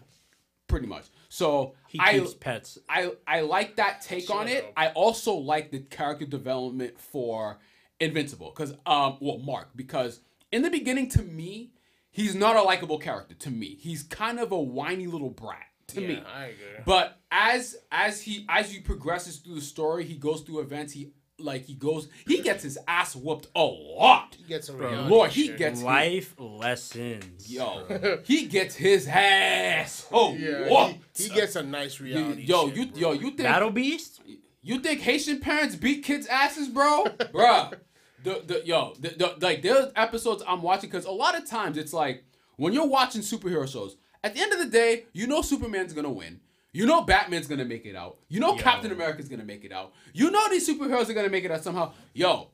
pretty much. So He I keeps pets. I I like that take on Shut it. I also like the character development for Invincible because um well Mark because in the beginning to me he's not a likable character to me. He's kind of a whiny little brat to me. I agree. But as as he as he progresses through the story, he goes through events. He like he goes he gets his ass whooped a lot. He gets a reality Lord, he shit. gets his- Life lessons. yo <laughs> he gets his ass oh Yeah, whooped. he, he gets a nice reality. yo shit, you bro. yo you think Battle Beast. You think Haitian parents beat kids' asses, bro? <laughs> Bruh. The, the, yo, the, the, like, there's episodes I'm watching because a lot of times it's like when you're watching superhero shows, at the end of the day, you know Superman's gonna win. You know Batman's gonna make it out. You know Yo. Captain America's gonna make it out. You know these superheroes are gonna make it out somehow. Yo,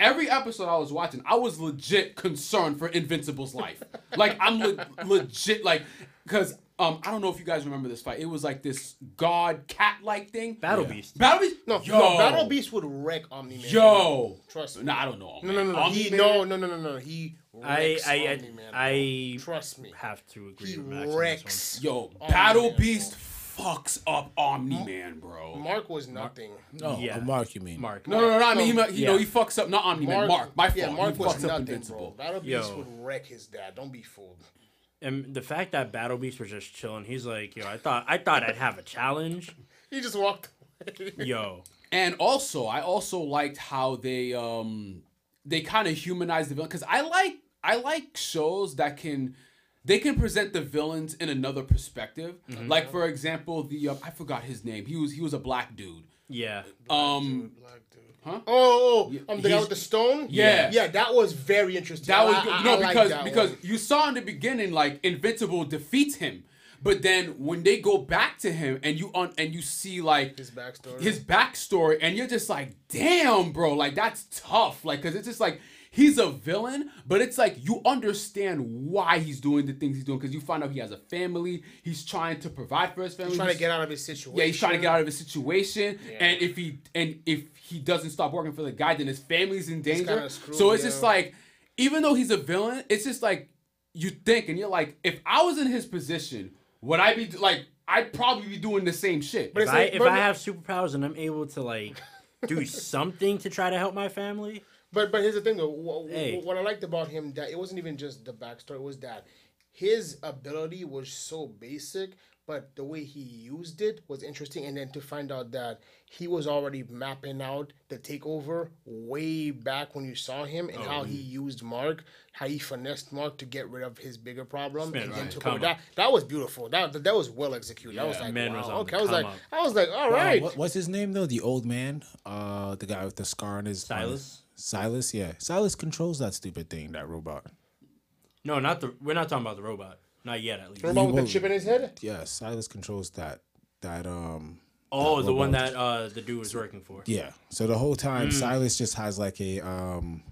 every episode I was watching, I was legit concerned for Invincible's life. like, I'm le- <laughs> legit, like, because um, I don't know if you guys remember this fight. It was like this god cat like thing. Battle Yeah. Beast. Battle Beast? No, yo, no, Battle Beast would wreck Omni Man. Yo, Trust me. No, I don't know. No, no, no, no. Omni He, no, no, no, no, no. He I wrecks I Omni Man. I, I Trust me. have to agree He with Max on wrecks. Yo, Omni Battle Man, Beast fucks up Omni Man, bro. Mark was nothing. Oh, Yeah. a Mark, you mean? Mark. no, no, no, no. I mean, he, he, Yeah. no, he fucks up. Not Omni Man. Mark. My fault. Yeah, Mark he was fucks up nothing, Invincible. bro. Battle Beast Yo. would wreck his dad. Don't be fooled. And the fact that Battle Beast was just chilling, he's like, yo, I thought I thought I'd have a challenge. <laughs> He just walked away. <laughs> Yo, And also, I also liked how they um they kind of humanized the villain because I like I like shows that can they can present the villains in another perspective. Mm-hmm. Like for example, the uh, I forgot his name. He was he was a black dude. yeah. Um, Black dude. Huh? Oh, oh, um, the guy with the stone. Yeah. yeah, that was very interesting. That was I- good. I- no I because that because one. you saw in the beginning like Invincible defeats him, but then when they go back to him and you on and you see like his backstory. his backstory and you're just like, damn, bro, like that's tough. Like, cause it's just like he's a villain, but it's like you understand why he's doing the things he's doing because you find out he has a family. He's trying to provide for his family. He's trying to get out of his situation. yeah, he's trying to get out of his situation, Yeah. and if he and if he doesn't stop working for the guy, then his family's in danger. kinda screwed, so it's just like, even though he's a villain, it's just like you think, and you're like, if I was in his position, would I be like? I'd probably be doing the same shit. But If it's I like- if but- I have superpowers and I'm able to like do <laughs> something to try to help my family, But but here's the thing though. What, Hey. what I liked about him that it wasn't even just the backstory. It was that his ability was so basic, but the way he used it was interesting. And then to find out that he was already mapping out the takeover way back when you saw him, and how he used Mark, how he finessed Mark to get rid of his bigger problem, Spin and then right. took over. That that was beautiful. That that was well executed. I was like, man wow. was on okay. I was like, come up. I was like, all right. what, what's his name though? The old man, uh, the guy with the scar on his on his- Silas? Silas, yeah. Silas controls that stupid thing, that robot. no, not the. We're not talking about the robot. Not yet, at least. Remember with will- the chip in his head? Yeah, Silas controls that. That um. Oh, that the one that uh the dude was working for. Yeah. So the whole time, Mm. Silas just has like a um,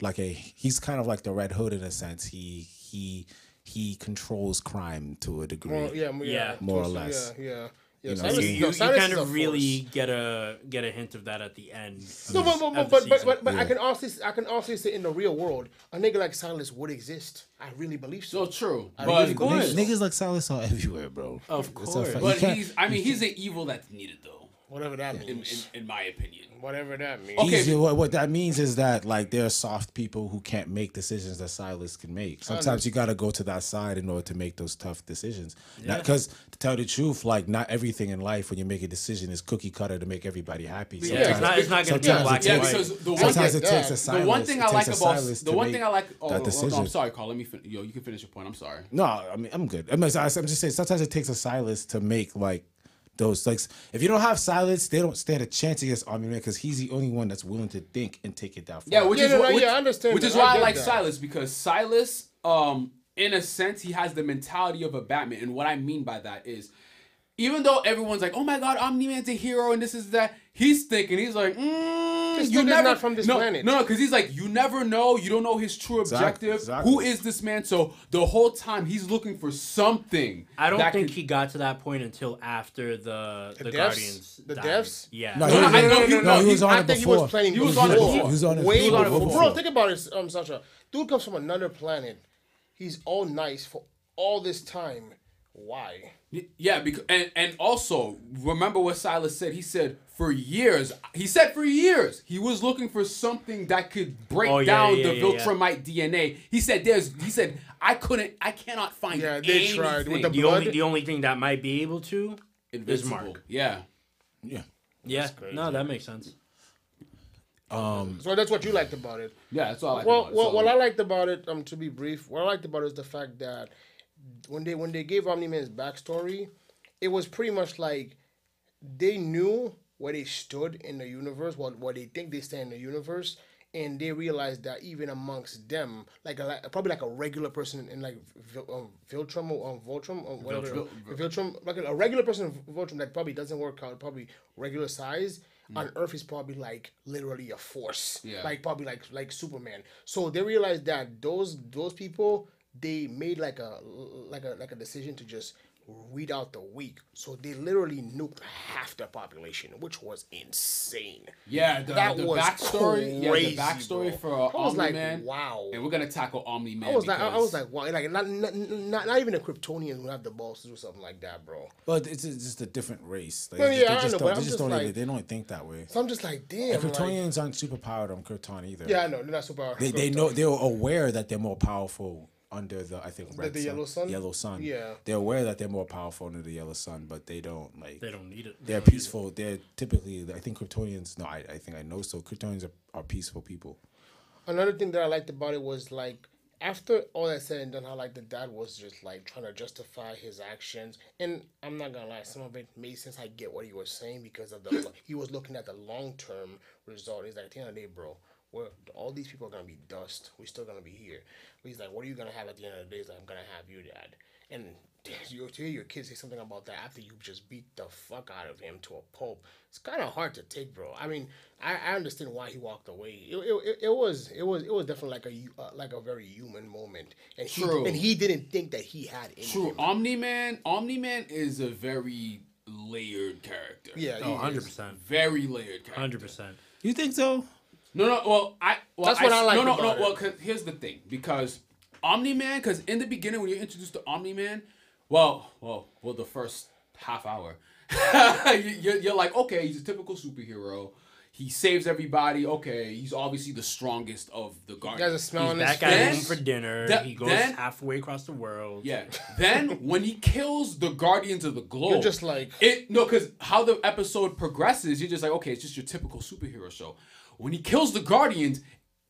like a he's kind of like the Red Hood in a sense. He he he controls crime to a degree. Well, yeah, yeah, Yeah. More or less. Yeah, yeah. Yeah. You know, Silas- You, you, no, you kind of really force. get a get a hint of that at the end. No, of but but but but, but, season. but, but I can also I can also say in the real world, a nigga like Silas would exist. I really believe so. So true, I but really believe Niggas, niggas like Silas are everywhere, bro. Of course. but he's I mean he's an evil that's needed though, Whatever that in, in, means. in my opinion. Whatever that means. Okay. He's- what, what that means is that like there are soft people who can't make decisions that Silas can make. Sometimes you got to go to that side in order to make those tough decisions. Because to tell the truth, like not everything in life when you make a decision is cookie cutter to make everybody happy. Yeah, Sometimes, it's not. It's not gonna be black it Yeah, and takes- white. because the one sometimes get it takes a Silas. the one thing I like about Silas the one thing I like. Oh, that oh, no, decision. I'm sorry, Carl. Let me fin- yo. You can finish your point. I'm sorry. No, I mean I'm good. I mean, I- I'm just saying sometimes it takes a Silas to make like those like if you don't have Silas, they don't stand a chance against Omni Man because he's the only one that's willing to think and take it that far. Yeah, which Yeah, is no, no, which, yeah, I understand Which that. is why I, get like that. Silas because Silas, um, in a sense, he has the mentality of a Batman, and what I mean by that is, even though everyone's like, "Oh my God, Omni Man's a hero," and this is that, he's thinking he's like, mm, This "You nigga's never not from this no, planet." No, because he's like, "You never know. You don't know his true objective. exactly. Who is this man?" So the whole time he's looking for something. I don't think could- he got to that point until after the the, deaths? Guardians. The died. deaths? Yeah. No, No, he no, was- I know he- no, he was on I it think he before. was planning. He was before. on it before. He was on it Way on it before. before. Bro, think about it, um, Sasha. Dude comes from another planet. He's all nice for all this time. Why? Y- Yeah, because and and also remember what Silas said. He said for years. He said for years he was looking for something that could break Oh, yeah, down yeah, the yeah, yeah. Viltrumite DNA. He said there's. He said I couldn't. I cannot find. Yeah, they tried with the The blood. only the only thing that might be able to is Invincible. Mark. Yeah. Yeah. Yeah, crazy. no, that makes sense. Um, So that's what you liked about it. Yeah, that's all. I like Well, about it. well, So- what I liked about it, um, to be brief, what I liked about it is the fact that when they when they gave Omni Man's backstory, it was pretty much like they knew where they stood in the universe, what what they think they stand in the universe, and they realized that even amongst them, like a like, probably like a regular person in like um, Viltrum or um, Voltrum or whatever, Vil- Viltrum, like a regular person in Voltrum that probably doesn't work out, probably regular size. On Earth is probably like literally a force, Yeah. like probably like like Superman. So they realized that those those people they made like a like a like a decision to just weed out the weak. So they literally nuked half the population, which was insane. Yeah, the, That the was backstory. yeah, the backstory bro. for uh, I was Omni like, Man. wow. And we're gonna tackle Omni Man. I was like, I, I was like, wow, like not, not not not even a Kryptonian would have the balls to do something like that, bro. But it's it's just a different race. Like, No, they yeah, just I know, don't, they just just don't like- even, they don't think that way. So I'm just like, damn. And like- Kryptonians aren't super powered on Krypton either. yeah, I know they're not super. They, they know they're aware that they're more powerful under the I think red the yellow sun? Yellow sun. Yeah. They're aware that they're more powerful under the yellow sun, but they don't like They don't need it. they're peaceful. They're typically I think Kryptonians no, I, I think I know so. Kryptonians are, are peaceful people. Another thing that I liked about it was like after all that said and done, how like the dad was just like trying to justify his actions, and I'm not gonna lie, some of it made sense. I get what he was saying because of the <laughs> he was looking at the long term result. He's like, at the end of the day, bro, we're, all these people are gonna be dust. We're still gonna be here. But he's like, what are you gonna have at the end of the day? He's like, I'm gonna have you, dad. And <laughs> you hear your kid say something about that after you just beat the fuck out of him to a pulp, it's kind of hard to take, bro. I mean, I, I understand why he walked away. It, it, it, it was it was it was definitely like a uh, like a very human moment, and he True. and he didn't think that he had it. True. him. Omni Man. Omni Man is a very layered character. Yeah, Oh, 100%. Very layered character. 100%. You think so? No, no. Well, I. Well, That's what I like No, no, about no. it. Well, cause here's the thing. Because Omni Man. Because in the beginning, when you're introduced to Omni Man, well, well, well, the first half hour, <laughs> you- you're, you're like, okay, he's a typical superhero. He saves everybody. Okay, he's obviously the strongest of the He has Guardians. a smell He's on his back at Then- home for dinner. that- he goes then- halfway across the world. Yeah. <laughs> Then when he kills the Guardians of the Globe, You're just like- it. No, because how the episode progresses, you're just like, okay, it's just your typical superhero show. When he kills the Guardians,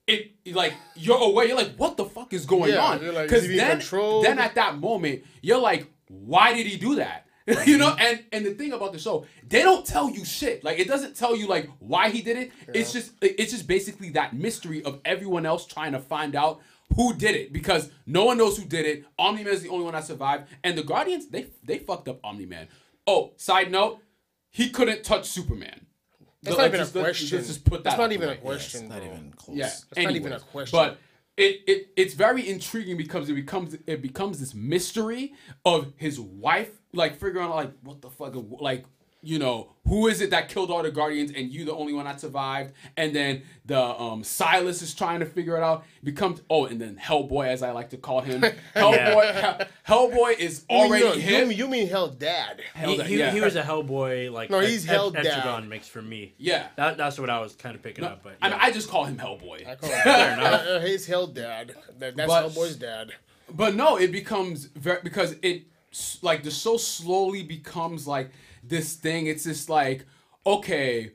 it like you're away. You're like, what the fuck is going Yeah, on? like, Because being then, controlled? then at that moment, you're like, why did he do that? <laughs> you know, and and the thing about the show, they don't tell you shit. Like it doesn't tell you like why he did it. It's just it's just basically that mystery of everyone else trying to find out who did it because no one knows who did it. Omni Man is the only one that survived, and the Guardians they they fucked up Omni Man. Oh, side note, he couldn't touch Superman. That's not even a question. let's just put That's that not even a question. It's not even close. Yeah, That's not even a question. But it, it it's very intriguing because it becomes it becomes this mystery of his wife like figuring out like what the fuck like you know who is it that killed all the guardians and you the only one that survived and then the um Silas is trying to figure it out becomes oh and then Hellboy as I like to call him <laughs> Hellboy Hellboy is You mean- already you, mean, you mean hell dad? He, he, yeah. he was a Hellboy, like, No, e- he's e- held Etrigan down. mix for me. yeah That, that's what I was kind of picking up. But I mean I just call him Hellboy I call <laughs> him uh, uh, he's hell dad. That, that's But- Hellboy's dad. But no, it becomes very because it like the show slowly becomes like this thing. It's just like okay,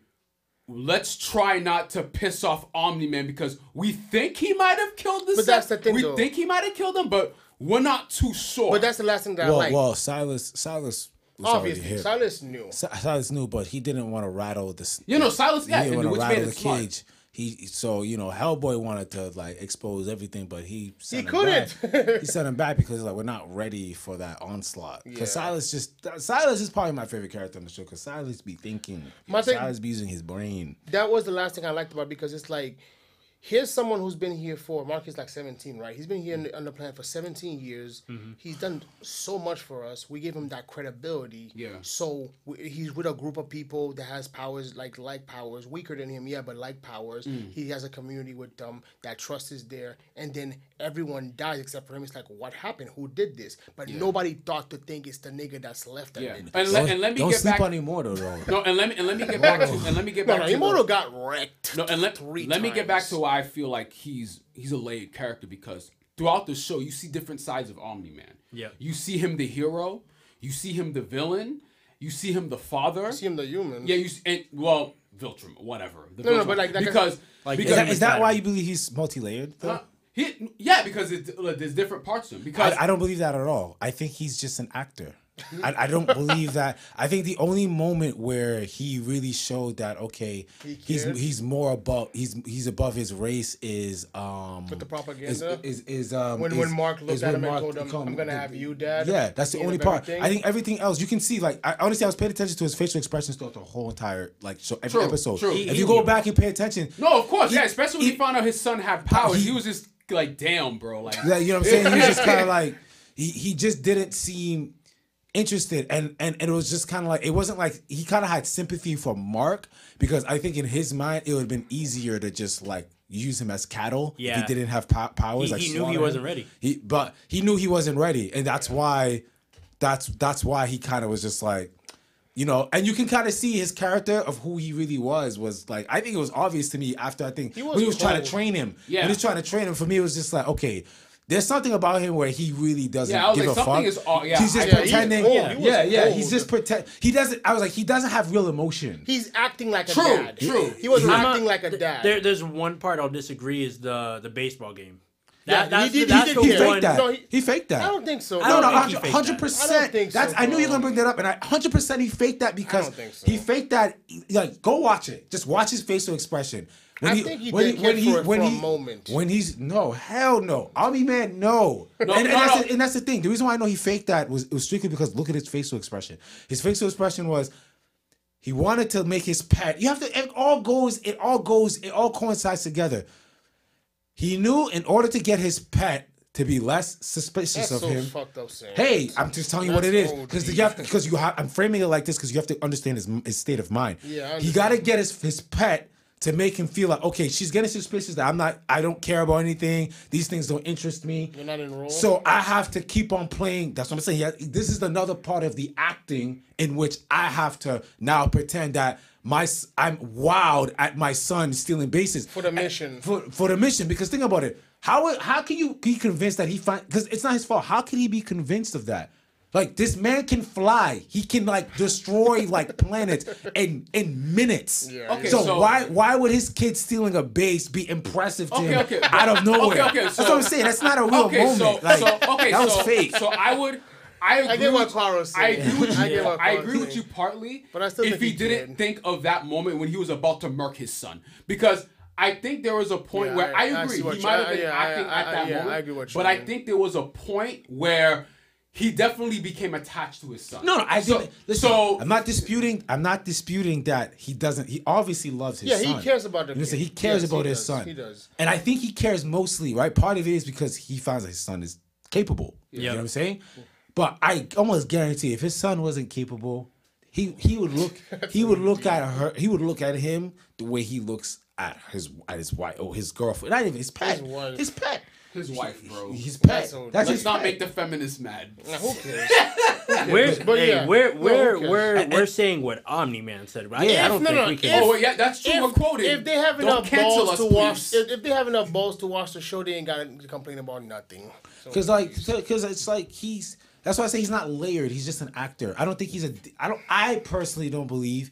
let's try not to piss off Omni Man because we think he might have killed this. But that's the thing, We though. think he might have killed him, but we're not too sure. But that's the last thing that Well, I like. well, Silas Silas was already Obviously. Silas knew. Si- Silas knew, but he didn't want to rattle this. you know Silas. Yeah, he didn't want to rattle it the smart. cage. He so you know Hellboy wanted to like expose everything, but he him couldn't. <laughs> He sent him back because like we're not ready for that onslaught. Because Yeah. Silas just Silas is probably my favorite character on the show. Because Silas be thinking, My thing- Silas be using his brain. that was the last thing I liked about it because it's like here's someone who's been here for Mark is like 17, right? He's been here in the, on the planet for 17 years. Mm-hmm. He's done so much for us. We gave him that credibility. Yeah. So w- he's with a group of people that has powers like like powers, weaker than him, yeah, but like powers. Mm. He has a community with them. That trust is there, and then everyone dies except for him. It's like, what happened? Who did this? But nobody thought to think it's the nigga that's left. That Yeah, did. and let, and let me don't get sleep back. on Immortal though. No, and let me and let me get back to and let me get back no, to the- Immortal got wrecked. No, and let, three let me get back to why I feel like he's he's a layered character because throughout the show you see different sides of Omni Man. Yeah. You see him the hero, you see him the villain, you see him the father. You see him the human. Yeah, you see, and well, Viltrum, whatever. The No, no, Viltrum. but like- like because Like, because Is that, is that why you believe he's multi-layered? Though? Huh? he yeah because it, like, there's different parts to him because I, I don't believe that at all. I think he's just an actor. I, I don't believe that. I think the only moment where he really showed that okay, He he's he's more above he's he's above his race is um With the propaganda? is, is um When- is- when Mark looked at when him and told him, come- "I'm gonna have you, Dad," Yeah, that's the King only part. everything. I think everything else you can see. Like I, honestly, I was paying attention to his facial expressions throughout the whole entire like so every True, episode. true. If He- you go back and pay attention, no, of course, he- yeah, especially when he, he- found out his son had powers, he- he, was just like, damn, bro, like Yeah, you know what I'm saying? He was just <laughs> kind of like he he just didn't seem interested and and, and it was just kind of like it wasn't like he kind of had sympathy for Mark because I think in his mind it would have been easier to just like use him as cattle if Yeah. he didn't have po- powers He- like he knew he wasn't him. ready. He but he knew he wasn't ready and that's why that's that's why he kind of was just like you know, and you can kind of see his character of who he really was was like I think it was obvious to me after I think He when he was trying to train him. Yeah. When he was trying to train him, for me it was just like, okay, there's something about him where he really doesn't Yeah, I was give like, a something fuck. is all- yeah, he's just I- Yeah, he's pretending. cold. Yeah, He was yeah, yeah. He's just pretend. He doesn't. I was like, he doesn't have real emotion. He's acting like a dad. true. He was I'm not- acting like a dad. There, there's one part I'll disagree is the the baseball game. Yeah, That, that's he did- the, he that's did he care. one. faked that. No, he, he- faked that. I don't think so. I don't I know. don't think he faked Hundred percent. think so, That's. I knew you were gonna bring that up, and I hundred percent he faked that because so. he faked that. Like, go watch it. Just watch his facial expression. When I think he did care for it for a moment. When he's no hell no, Omni Man no. and, and no, that's no. The, and that's the thing. The reason why I know he faked that was it was strictly because look at his facial expression. His facial expression was he wanted to make his pet. You have to. It all goes. It all goes. It all coincides together. He knew in order to get his pet to be less suspicious That's of so him. up. Hey, I'm just telling you what it That's is because you have because you have. I'm framing it like this because you have to understand his his state of mind. Yeah, he got to get his his pet to make him feel like okay, she's getting suspicious that I'm not. I don't care about anything. These things don't interest me. You're not enrolled. So I have to keep on playing. That's what I'm saying. Yeah, this is another part of the acting in which I have to now pretend that my I'm wowed at my son stealing bases For the mission. For for the mission, because think about it. How how can you be convinced that he find? Because it's not his fault. How can he be convinced of that? Like this man can fly. He can like destroy like planets in in minutes. Yeah, Okay, so, so- why why would his kid stealing a base be impressive to Okay, him okay. out of nowhere? Okay, okay, That's so- what I'm saying. That's not a real okay, moment. so, like, so okay, that so, was fake. So I would, I agree. get what with- Claro's I agree with you. I get I agree with you partly. But I still if he, he didn't did. think of that moment when he was about to murk his son, because I think there was a point Yeah, where I- I, I agree see he might uh, have I- been yeah, acting I- at that yeah, I moment, agree what but you I think there was a point where he definitely became attached to his son. No, no, I so, didn't. Listen, so I'm not disputing. I'm not disputing that he doesn't. He obviously loves his son. Yeah, son. he cares about the You know, so he cares Yes, about he his does. son. He does. and I think he cares mostly. Right, part of it is because he finds that his son is capable. You know Yeah. what I'm saying? But I almost guarantee if his son wasn't capable, he he would look he would look at her he would look at him the way he looks at his at his wife or his girlfriend. Not even his pet. His. His pet. His wife, bro. His pet. so- That's Let's his not pet. make the feminists mad. Now, who cares? <laughs> We're, But hey, yeah. we're we're who cares? we're And- we're saying what Omni Man said, right? Yeah, I don't no, think no, we can. Oh, if- oh yeah, that's true. We're quoting. If they have enough balls us, to watch, if, if they have enough balls to watch the show, they ain't got to complain about nothing. So, Because like, because it's like he's. That's why I say he's not layered. He's just an actor. I don't think he's a. I don't. I personally don't believe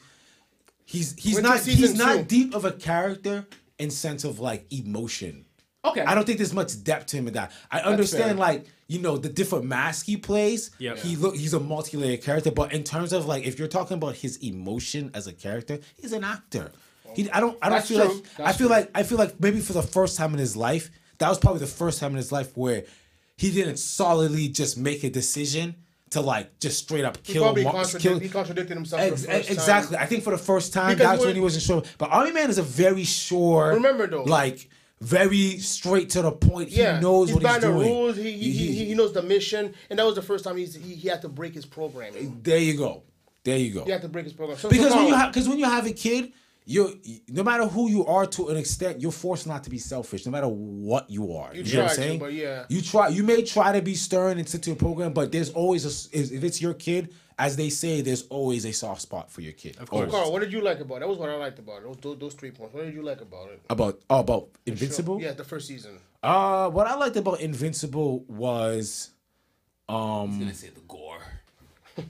he's he's Wait not season he's not deep of a character in sense of like emotion. Okay, I don't think there's much depth to him in that. I understand fair. like you know the different masks he plays. Yep. He look he's a multi-layered character, but in terms of like if you're talking about his emotion as a character, he's an actor. He, I don't I don't That's feel true. like I feel true. like I feel like maybe for the first time in his life, that was probably the first time in his life where he didn't solidly just make a decision to like just straight up he kill. probably Mar- contradic- kill he contradicted himself. Ex- first time. exactly. I think for the first time, Because that's when when- he wasn't sure. But Omni Man is a very sure. Remember, though- like very straight to the point. Yeah, he knows he's what he's the doing. rules. He he, he he knows the mission, and that was the first time he's, he he had to break his programming. There you go. There you go. He had to break his program. So, because so when you because when you have a kid you no matter who you are to an extent you're forced not to be selfish no matter what you are you, know what try i'm to, saying but yeah. you try you may try to be stern and stick to a program but there's always a if it's your kid as they say there's always a soft spot for your kid of course. Carl, what did you like about it? That was what I liked about it. Those, those, those three points. What did you like about it? about oh, about invincible Yeah, the first season. uh what i liked about invincible was I was gonna say the gore. <laughs>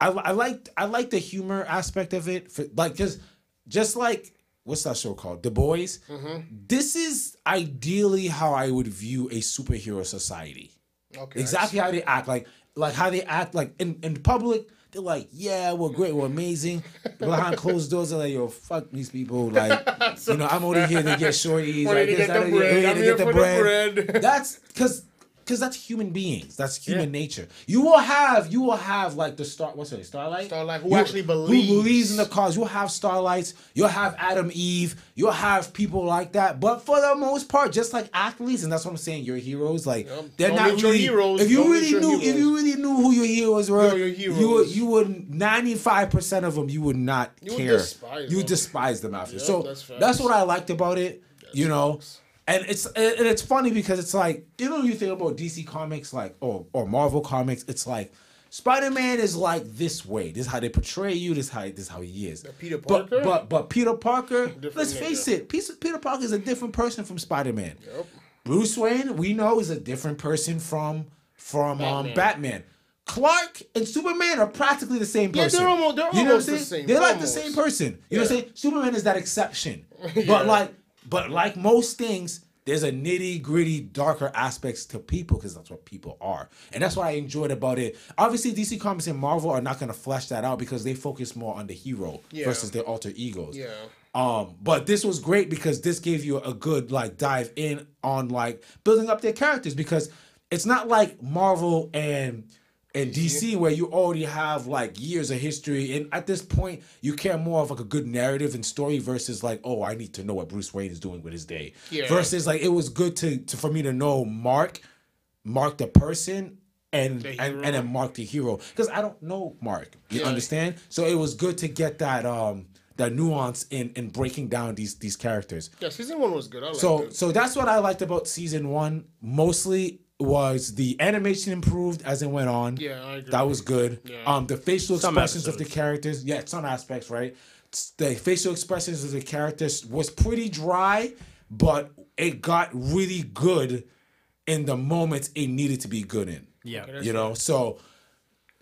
I, I liked I liked the humor aspect of it for like because just like what's that show called The Boys. Mm-hmm. This is ideally how I would view a superhero society. Okay. Exactly how they act like like how they act like in in public. They're like, yeah, we're great, we're amazing. Behind closed doors, they're like, yo, fuck these people. Like, <laughs> you know, I'm only here to get shorties. Like, to get the bread. I'm to here for the bread. bread. <laughs> That's because because that's human beings. That's human nature. You will have you will have like the star. What's it? Starlight. Starlight, who You- actually believes. Who believes in the cause? You'll have starlights. You'll have Atom Eve. You'll have people like that. But for the most part, just like athletes, and that's what I'm saying. Your heroes, like Yep. they're Don't not really. heroes. If you Don't really knew, if you really knew who your heroes were, Yo, your you would you would 95 percent of them you would not You would care. despise you them. despise them after. Yep, so that's that's, what I liked about it. you know. And it's and it's funny because it's like you know you think about DC comics like or or Marvel comics it's like Spider Man is like this way this is how they portray you this is how this is how he is Peter but Parker? but but Peter Parker Different let's nigga. face it Peter, Peter Parker is a different person from Spider Man Yep. Bruce Wayne we know is a different person from from um Batman. Batman Clark and Superman are practically the same person. Yeah, they're almost- they're almost you know what I'm the saying? same, They're like the same person. You know what I'm saying? Superman is that exception. <laughs> Yeah. But like but like most things, there's a nitty gritty, darker aspects to people because that's what people are, and that's what I enjoyed about it. Obviously, DC Comics and Marvel are not gonna flesh that out because they focus more on the hero Yeah. versus their alter egos. Yeah. Um, but this was great because this gave you a good like dive in on like building up their characters because it's not like Marvel and and DC where you already have like years of history and at this point you care more of like a good narrative and story versus like oh I need to know what Bruce Wayne is doing with his day Yeah. versus like it was good to, to for me to know Mark Mark the person and The and, and then Mark the hero because I don't know Mark you Yeah. understand so it was good to get that um that nuance in in breaking down these these characters Yeah, season one was good. So so that's what I liked about season one. Mostly was the animation improved as it went on. Yeah, I agree. That was good. Yeah. Um, the facial Some expressions of the characters. Yeah, some aspects, right? The facial expressions of the characters was pretty dry, but it got really good in the moments it needed to be good in. Yeah. Okay, You know, so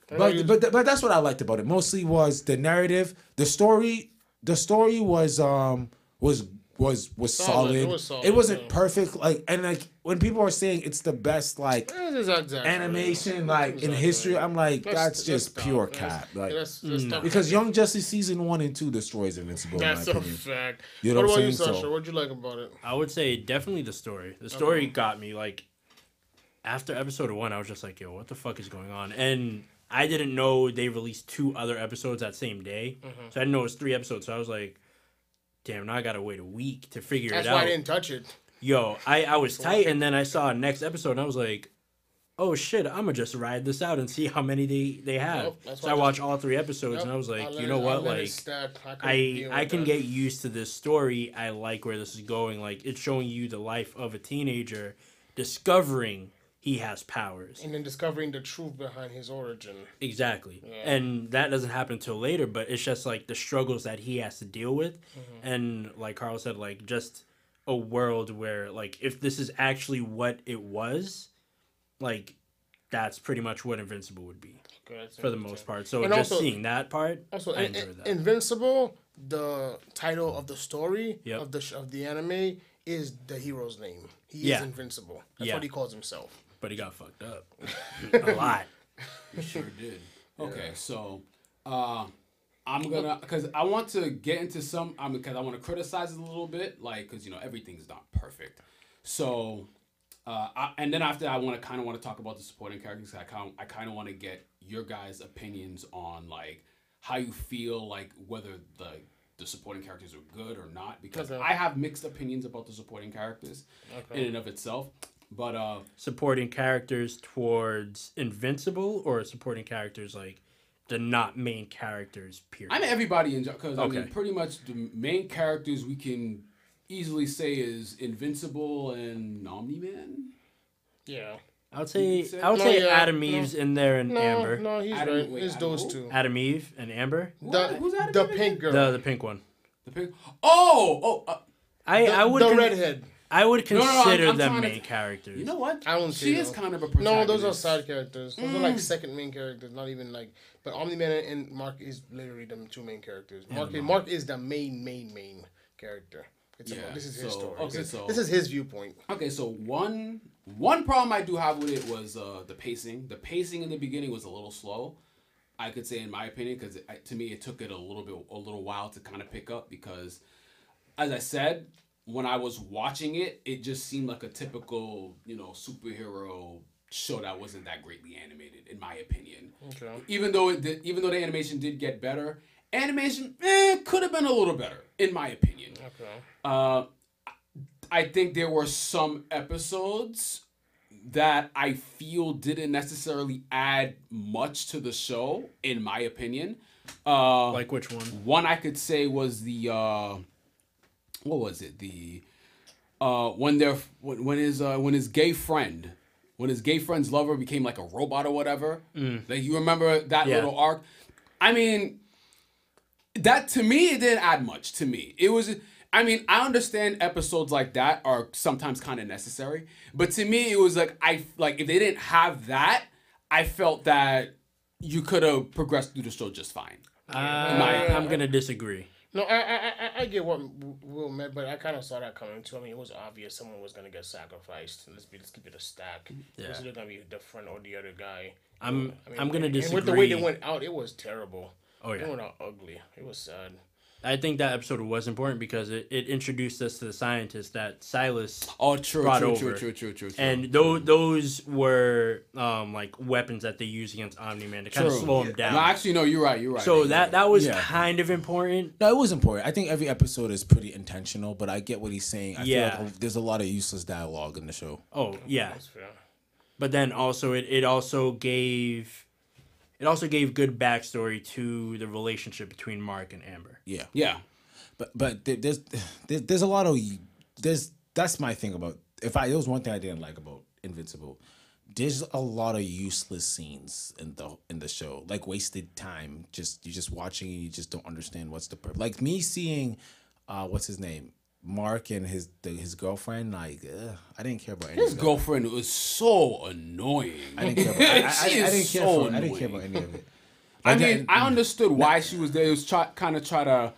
but but but that's what I liked about it. Mostly was the narrative, the story. The story was um was was was Solid. solid. It It, was solid, wasn't yeah. perfect. Like and like when people are saying it's the best like exactly. animation like in Exactly. history, I'm like that's, That's- just that's pure tough. cap. That's- Like that's- that's tough. because Young Justice season one and two destroys Invincible. That's in a opinion. fact. You know what what about I'm you. Sasha? So- What'd you like about it? I would say definitely the story. The story got me like after episode one, I was just like, yo, what the fuck is going on? And I didn't know they released two other episodes that same day. Mm-hmm. So I didn't know it was three episodes. So I was like, damn, now I gotta wait a week to figure That's it why out. I didn't touch it. Yo, I, I was tight and then I saw next episode and I was like, oh shit, I'm gonna just ride this out and see how many they, they have. That's so why I watched all three episodes Yep, and I was like, you know what, like. I, I deal I with can that. get used to this story. I like where this is going. Like it's showing you the life of a teenager discovering he has powers. and then discovering the truth behind his origin. Exactly. And that doesn't happen until later, but it's just like the struggles that he has to deal with. Mm-hmm. And like Carl said, like just a world where like if this is actually what it was, like that's pretty much what Invincible would be Okay, for the most part. So And just also- seeing that part, Also, I enjoyed that. Invincible, the title of the story Yep. of the of the anime is the hero's name. He Yeah. is invincible. That's Yeah. what he calls himself. But he got fucked up <laughs> a lot. You sure did. Okay, so uh, I'm gonna because I want to get into some. I'm because I want to criticize it a little bit, like because you know everything's not perfect. So, uh, I, and then after that, I want to kind of want to talk about the supporting characters. I kind I kind of want to get your guys' opinions on like how you feel like whether the the supporting characters are good or not because Okay. I have mixed opinions about the supporting characters okay. in and of itself. But uh, supporting characters towards Invincible or supporting characters like the not main characters. Period. I mean everybody in because I mean pretty much the main characters we can easily say is Invincible and Omni Man. Yeah. I would say say- I would No, say yeah, Adam no. Eve's in there and No, Amber. no, he's Adam- right. wait, it's Adam those who? two. Atom Eve and Amber. The, Who's Adam the Eve pink girl. The the pink one. The pig. Oh, oh. Uh, I the, I would the redhead. I would no, no, I'm- consider I'm them trying to main t- characters. you know what? I don't She is kind of a person. No, those are side characters. Those are like Mm. second main characters, not even like. But Omni Man and Mark is literally the two main characters. Mark, Mark is the main, main, main character. It's Yeah, about, this is his story. okay, this, is, so- this is his viewpoint. Okay, so one one problem I do have with it was uh, the pacing. The pacing in the beginning was a little slow. I could say, in my opinion, because to me it took it a little bit a little while to kind of pick up because, as I said, when I was watching it, it just seemed like a typical you know superhero show that wasn't that greatly animated, in my opinion. Okay. Even though it did, even though the animation did get better, animation eh, could have been a little better, in my opinion. Okay. Uh, I think there were some episodes that I feel didn't necessarily add much to the show, in my opinion. Uh, Like which one? one I could say was the uh, what was it? The uh, when their when, when his uh, when his gay friend when his gay friend's lover became like a robot or whatever. Like you remember that Yeah. little arc? I mean, that to me it didn't add much to me. It was. I mean, I understand episodes like that are sometimes kind of necessary, but to me, it was like I like if they didn't have that, I felt that you could have progressed through the show just fine. Uh, I'm gonna disagree. No, I, I, I, I get what Will meant, but I kind of saw that coming too. I mean, it was obvious someone was gonna get sacrificed. Let's be, let's keep it a stack. Yeah. It's either gonna be the front or the other guy. I'm I mean, I'm gonna and disagree. with the way they went out, it was terrible. Oh They yeah. went out ugly. It was sad. I think that episode was important because it, it introduced us to the scientists that Silas Oh, true, brought true, over. true, true, true, true, true. and those those were um like weapons that they use against Omni Man to kind of slow him down. no, actually, no, you're right. You're right. so you're that right. that was Yeah. kind of important. No, it was important. I think every episode is pretty intentional, but I get what he's saying. I Yeah. feel like there's a lot of useless dialogue in the show. Oh yeah, but then also it, it also gave it also gave good backstory to the relationship between Mark and Amber. Yeah, yeah. but but there's there's, a lot of there's that's my thing about if I there was one thing I didn't like about Invincible. There's a lot of useless scenes in the in the show, like wasted time. Just you're just watching and you just don't understand what's the purpose. Like me seeing, uh, what's his name, Mark and his the, his girlfriend. Like ugh, I didn't care about any His girlfriend was so annoying. I didn't care. About, <laughs> I, I, I, She is didn't care so for, I didn't care about any of it. I mean, then- I understood why she was there. It was try, kind of try to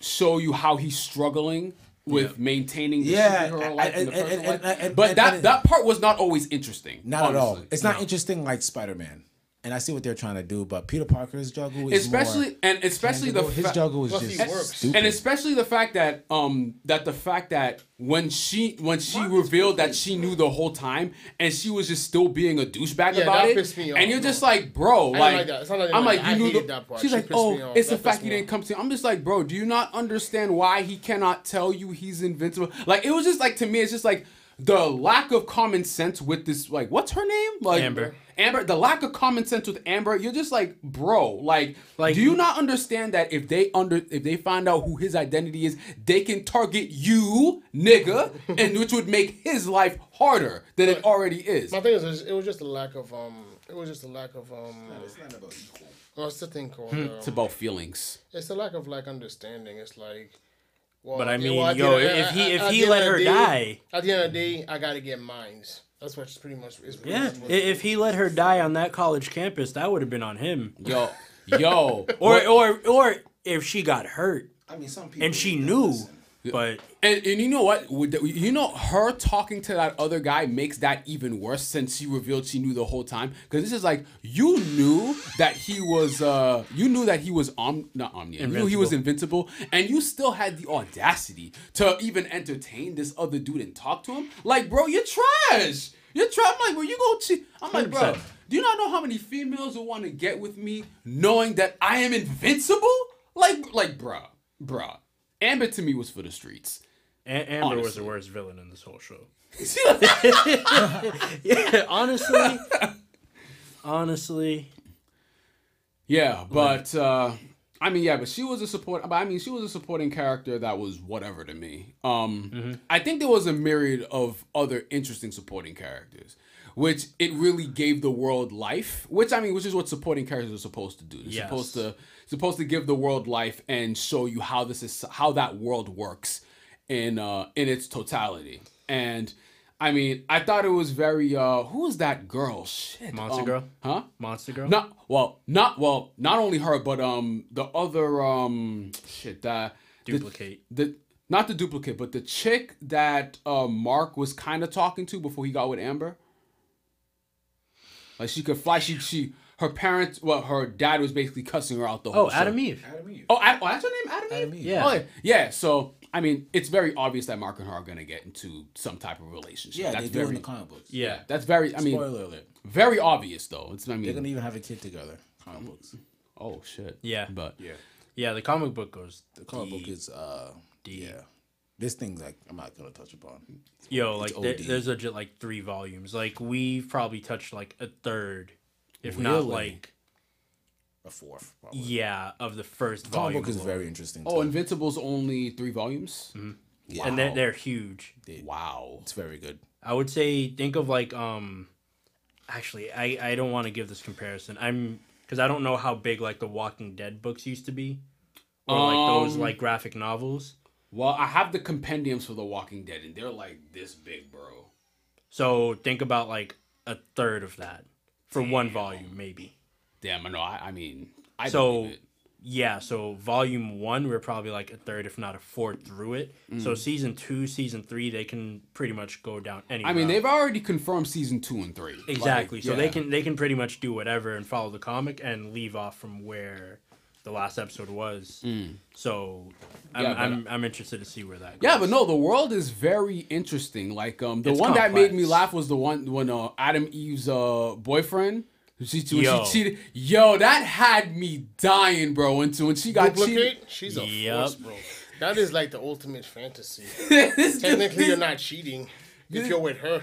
show you how he's struggling with maintaining the Yeah, superhero life and, and- and- and- but that that part was not always interesting. Not at all. It's not No. interesting like Spider Man, and I see what they're trying to do. But Peter Parker's juggle is especially more and especially the tangible. his fa- juggle is just works. stupid. and especially the fact that um that the fact that when she when she revealed that she knew the whole time and she was just still being a douchebag Yeah, about that it pissed me off, and you're bro. just like bro didn't like, like that. It's not that I I'm like like you. I knew hated the, that part. she's She like oh me it's the fact pissed you didn't come to I'm just like bro do you not understand why he cannot tell you he's invincible like it was just like to me it's just like the lack of common sense with this like what's her name like Amber. Amber, the lack of common sense with Amber, you're just like, bro, like, Like- do you not understand that if they under if they find out who his identity is, they can target you, nigga, <laughs> and which would make his life harder than it already is. My thing is, it was- it was just a lack of um. It was just a lack of um. it's not What's the thing called? Um, It's about feelings. it's a lack of like understanding. It's like. Well, But I mean, well, at the yo, end- if he if he let her day- die, At the end of the day, I gotta get mines. That's what's pretty much. Is pretty yeah, much if he let her die on that college campus, that would have been on him. Yo, yo, <laughs> Or or or if she got hurt I mean, some people and she knew, but And, and you know what? You know, her talking to that other guy makes that even worse since she revealed she knew the whole time. Because this is like you knew that he was, uh you knew that he was om not omnia. You knew he was invincible, and you still had the audacity to even entertain this other dude and talk to him. Like, bro, you're trash. You're trash. I'm like, bro, you go cheat. I'm like, bro, do you not know how many females will want to get with me knowing that I am invincible? Like, like, bro. bruh, Amber to me was for the streets. A- Amber was the worst villain in this whole show. <laughs> yeah, honestly, honestly, Yeah, but uh, I mean, yeah, but she was a support. But I mean, she was a supporting character that was whatever to me. Um, I think there was a myriad of other interesting supporting characters, which it really gave the world life. Which I mean, which is what supporting characters are supposed to do. They're Yes. supposed to supposed to give the world life and show you how this is how that world works in uh in its totality. And I mean, I thought it was very uh who was that girl? Shit. Monster um, Girl? Huh? Monster Girl. Not well, not well, not only her, but um the other um shit that the- duplicate. the, not the duplicate, but the chick that uh, Mark was kind of talking to before he got with Amber. Like she could fly. She she her parents. Well, her dad was basically cussing her out the whole. oh, show. Atom Eve. Atom Eve. Oh, Ad, oh, that's her name, Adam, Atom Eve. Eve. Yeah. Oh, yeah. Yeah. So I mean, it's very obvious that Mark and her are gonna get into some type of relationship. Yeah, that's they do in very. the comic books. Yeah. That's very. I mean, Spoiler alert. very obvious though. It's. I mean. They're gonna even have a kid together. Comic books. oh shit. Yeah. But Yeah. Yeah, the comic book goes. The comic book is uh Deep. yeah. This thing's like I'm not gonna touch upon. Yo, like It's there, OD. there's legit like three volumes. Like we've probably touched like a third, if not like A fourth. Probably. yeah, of the first The comic volume. book is very interesting. oh. Invincible's only three volumes. yeah. and they're, they're huge. Wow. it's very good. I would say think of like um, actually I I don't want to give this comparison. I'm because I don't know how big like the Walking Dead books used to be, or like those Um, like graphic novels. Well, I have the compendiums for The Walking Dead, and they're like this big, bro. So think about like a third of that for one volume, maybe. Damn, I know. I, I mean, I So it. yeah, so volume one we're probably like a third, if not a fourth, through it. So season two, season three, they can pretty much go down any. Mm. I mean, route. they've already confirmed season two and three. exactly. Like, so they can they can pretty much do whatever and follow the comic and leave off from where the last episode was. So I'm, Mm. Yeah, I'm I'm interested to see where that. Goes. Yeah, but no, the world is very interesting. Like, um, the It's one that made me laugh was the one when uh, Atom Eve's uh boyfriend. She, when Yo. she cheated. Yo, that had me dying, bro. Until when she got cheated. She's a Yep. force, bro. That is like the ultimate fantasy. <laughs> Technically, you're not cheating if you're with her.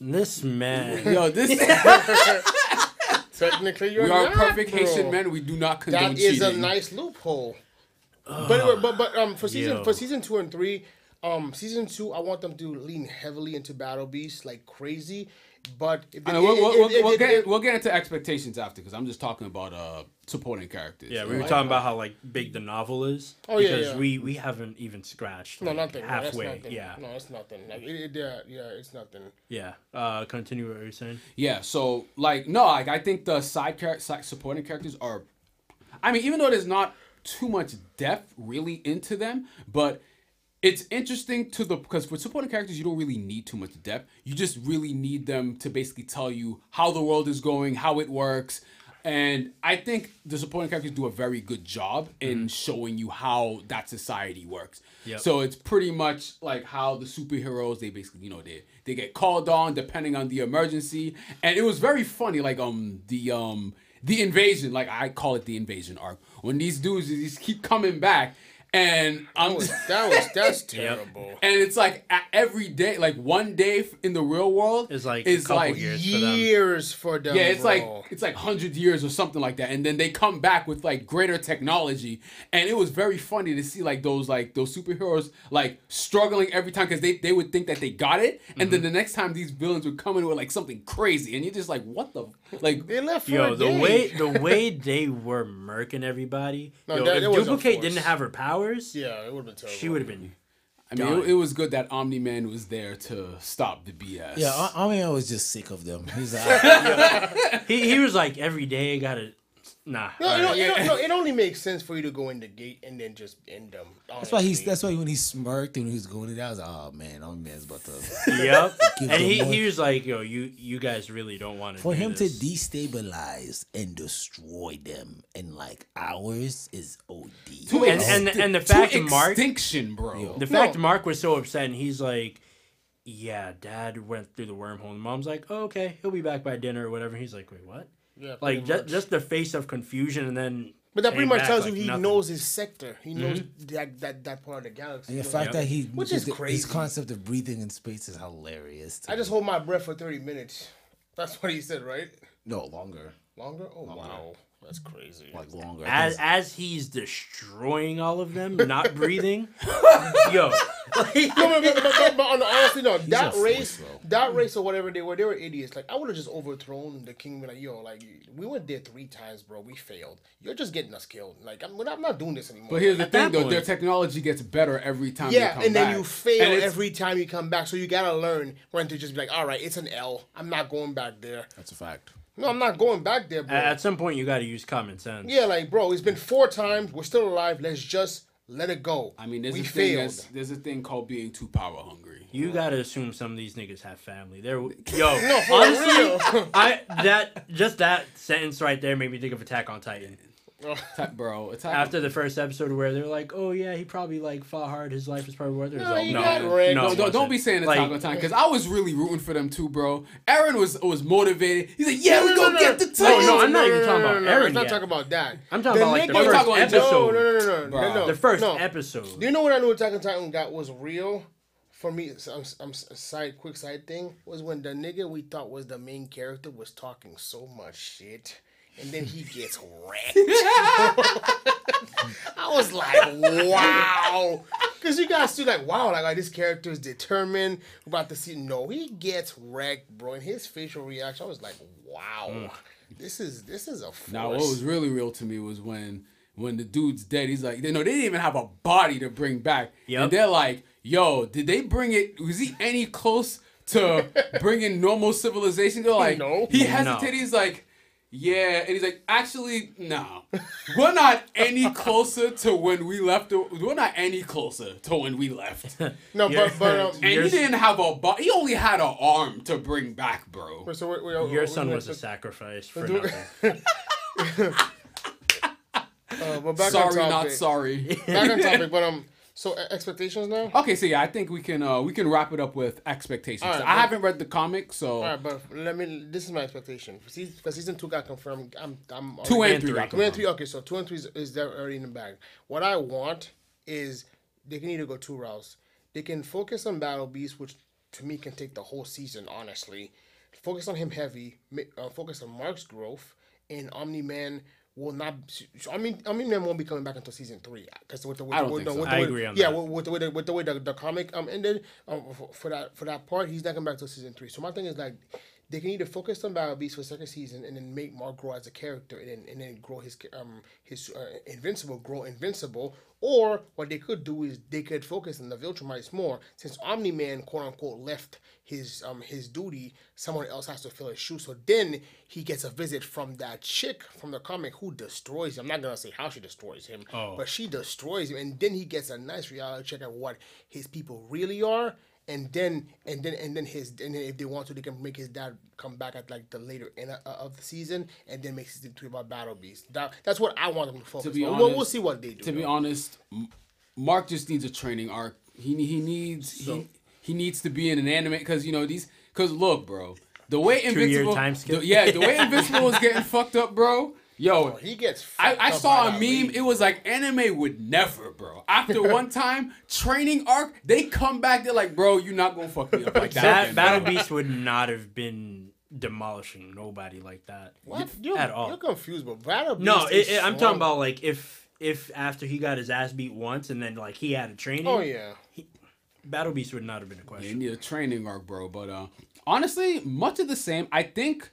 this man. Yo, this <laughs> <laughs> Technically, you're we are not, perfect bro. Haitian men. We do not condone That is cheating. a nice loophole. but but but um for season Yo. for season two and three, um season two I want them to lean heavily into Battle Beast like crazy. But if I they- we'll, we'll, if- we'll, if- we'll if- get we'll get into expectations after because I'm just talking about uh supporting characters. Yeah, we were like, talking about how like big the novel is. Oh, yeah, because yeah. we we haven't even scratched. No, like, nothing. No, that's Halfway. nothing. yeah. No, it's nothing. Like it, it, yeah, yeah, it's nothing. Yeah. Uh, continue what you're saying. Yeah, so like no, like I think the side character, side supporting characters are. I mean, even though there's not too much depth really into them, but it's interesting to the because for supporting characters you don't really need too much depth. You just really need them to basically tell you how the world is going, how it works. And I think the supporting characters do a very good job in showing you how that society works. Yep. So it's pretty much like how the superheroes they basically you know they they get called on depending on the emergency, and it was very funny. Like um the um the invasion, like I call it the invasion arc, when these dudes just keep coming back, and I'm That was, that was that's <laughs> terrible. and it's like every day, like one day in the real world Is like is couple like years. for them. Years for them. yeah, it's bro. like it's like hundred years or something like that, and then they come back with like greater technology, and it was very funny to see like those like those superheroes like struggling every time because they they would think that they got it, and Mm-hmm. then the next time these villains would come in with like something crazy, and you're just like, what the like. they left for Yo, a the day. way the way <laughs> they were murking everybody. No, yo, that- if it was a Duplicate didn't have her powers, Yeah, it would have been terrible. she would have been. I mean, it, it was good that Omni Man was there to stop the BS. Yeah, I, I mean, I was just sick of them. He's <laughs> like, He he was like every day I gotta. Nah. No, you know, alright. you know, you know, it only makes sense for you to go in the gate and then just end them. that's why he's. That's why when he smirked and he was going it, I was like, oh man, I'm man's about to. <laughs> Yep. <laughs> And he, he was like, yo, you you guys really don't want to. For do him to destabilize and destroy them in like hours is OD. To And- ex- and- and the fact that Mark- extinction, bro. The No. fact Mark was so upset, and he's like, "Yeah, Dad went through the wormhole." And Mom's like, "Oh, okay, he'll be back by dinner or whatever." He's like, "Wait, what?" Yeah, Like pretty just, just the face of confusion, and then But that pretty much back tells you he nothing. knows his sector. He mm-hmm. knows that, that that part of the galaxy. And the He knows- fact that he, Which is his crazy. concept of breathing in space is hilarious. to I just hold my breath for thirty minutes. That's what he said, right? no longer, Longer? Oh wow, that's crazy. like longer. As as he's destroying all of them, not <laughs> breathing. yo, <laughs> like, No, but, but, but, but, but honestly, no. That race, force, that race or whatever they were, they were idiots. Like I would have just overthrown the king. Like, yo, like we went there three times, bro. We failed. You're just getting us killed. Like I'm, I'm not doing this anymore. But here's the At thing, though, point- their technology gets better every time. yeah, they come and then back. you fail every time you come back. So you gotta learn when to just be like, all right, it's an L. I'm not going back there. That's a fact. No, I'm not going back there, bro. at some point you got to use common sense. yeah, like bro, it's been four times. We're still alive. Let's just let it go. I mean, there's we a thing. failed. That's, there's a thing called being too power hungry. You gotta assume some of these niggas have family. They're <laughs> yo, No, honestly. I that just that sentence right there made me think of Attack on Titan. <laughs> Ta- Bro, it's After the first episode where they're like, "Oh yeah, he probably like fought hard. His life is probably worth it." No, no, no, No, don't, don't be saying Like, Attack on Titan because I was really rooting for them too, bro. Eren was was motivated. He's like, "Yeah, we No, go no, no, get the title. no. No, I'm not even no, talking no, about no, Eren Let's not yet. talk about that. I'm talking about like the nigga- you're first about episode. No, no, no, no, no, Bro. no, no. The first no. episode. Do you know what I knew Attack on Titan got was real? For me, some, some side quick side thing was when the nigga we thought was the main character was talking so much shit, and then he gets wrecked. <laughs> I was like, wow, because you guys see like, wow, like, like this character is determined. We're about to see. No, he gets wrecked, bro. And his facial reaction, I was like, wow, mm. this is this is a force. Now, what was really real to me was when when the dude's dead. He's like, you know, they didn't even have a body to bring back, Yep. and they're like, "Yo, did they bring it? Was he any close to <laughs> bringing normal civilization?" They're like, No. He No. hesitated. He's like. Yeah, and he's like, actually, no, we're not any <laughs> closer to when we left. We're not any closer to when we left. <laughs> No, You're- but but um, he didn't have a body. He only had an arm to bring back, bro. so we, we, Your we- son we- was a sacrifice for do- nothing. <laughs> Uh, but back Sorry, on not topic. sorry. Back on topic, but um, so expectations now. Okay, so yeah, I think we can uh we can wrap it up with expectations. Right, I haven't read the comic, so All right, but let me. This is my expectation for season, two got confirmed. I'm I'm two and three. two and three. Okay, so two and three is, is there already in the bag. What I want is they can either go two routes. They can focus on Battle Beast, which to me can take the whole season. Honestly, focus on him heavy. Uh, focus on Mark's growth, and Omni Man will not. I mean, I mean, them won't be coming back until season three because with the with, I don't with, think the- so. with the I way- agree on yeah, that. with, with the way the, with the way the, the comic um ended um for, for that for that part, he's not coming back till season three. So my thing is like. They can either focus on Battle Beast for the second season and then make Mark grow as a character and then, and then grow his um his uh, invincible grow invincible, or what they could do is they could focus on the Viltrumites more since Omni Man quote unquote left his um his duty, someone else has to fill his shoes. So then he gets a visit from that chick from the comic who destroys him. I'm not gonna say how she destroys him, Oh. but she destroys him, and then he gets a nice reality check at what his people really are and then and then and then his and then if they want to they can make his dad come back at like the later end of, uh, of the season and then make season three about battle beast that, that's what i want them to focus be on we'll, honest- we'll see what they do To be though. honest, Mark just needs a training arc. He he needs he, he needs to be in an anime because you know these because look, bro, the way Invincible, time skip? the- yeah, the way <laughs> Invincible was getting fucked up, bro. Yo, he gets I, I saw a meme. lady. It was like anime would never, bro. After <laughs> one time training arc, they come back. They're like, bro, you're not gonna fuck me up like <laughs> that. That again, Battle bro." Beast would not have been demolishing nobody like that. what you're, at all. you're confused but battle beast No, is it, it- I'm talking about like if if after he got his ass beat once and then like he had a training, oh yeah Battle Beast would not have been a You question. need a training arc, bro. But uh, honestly, much of the same. I think,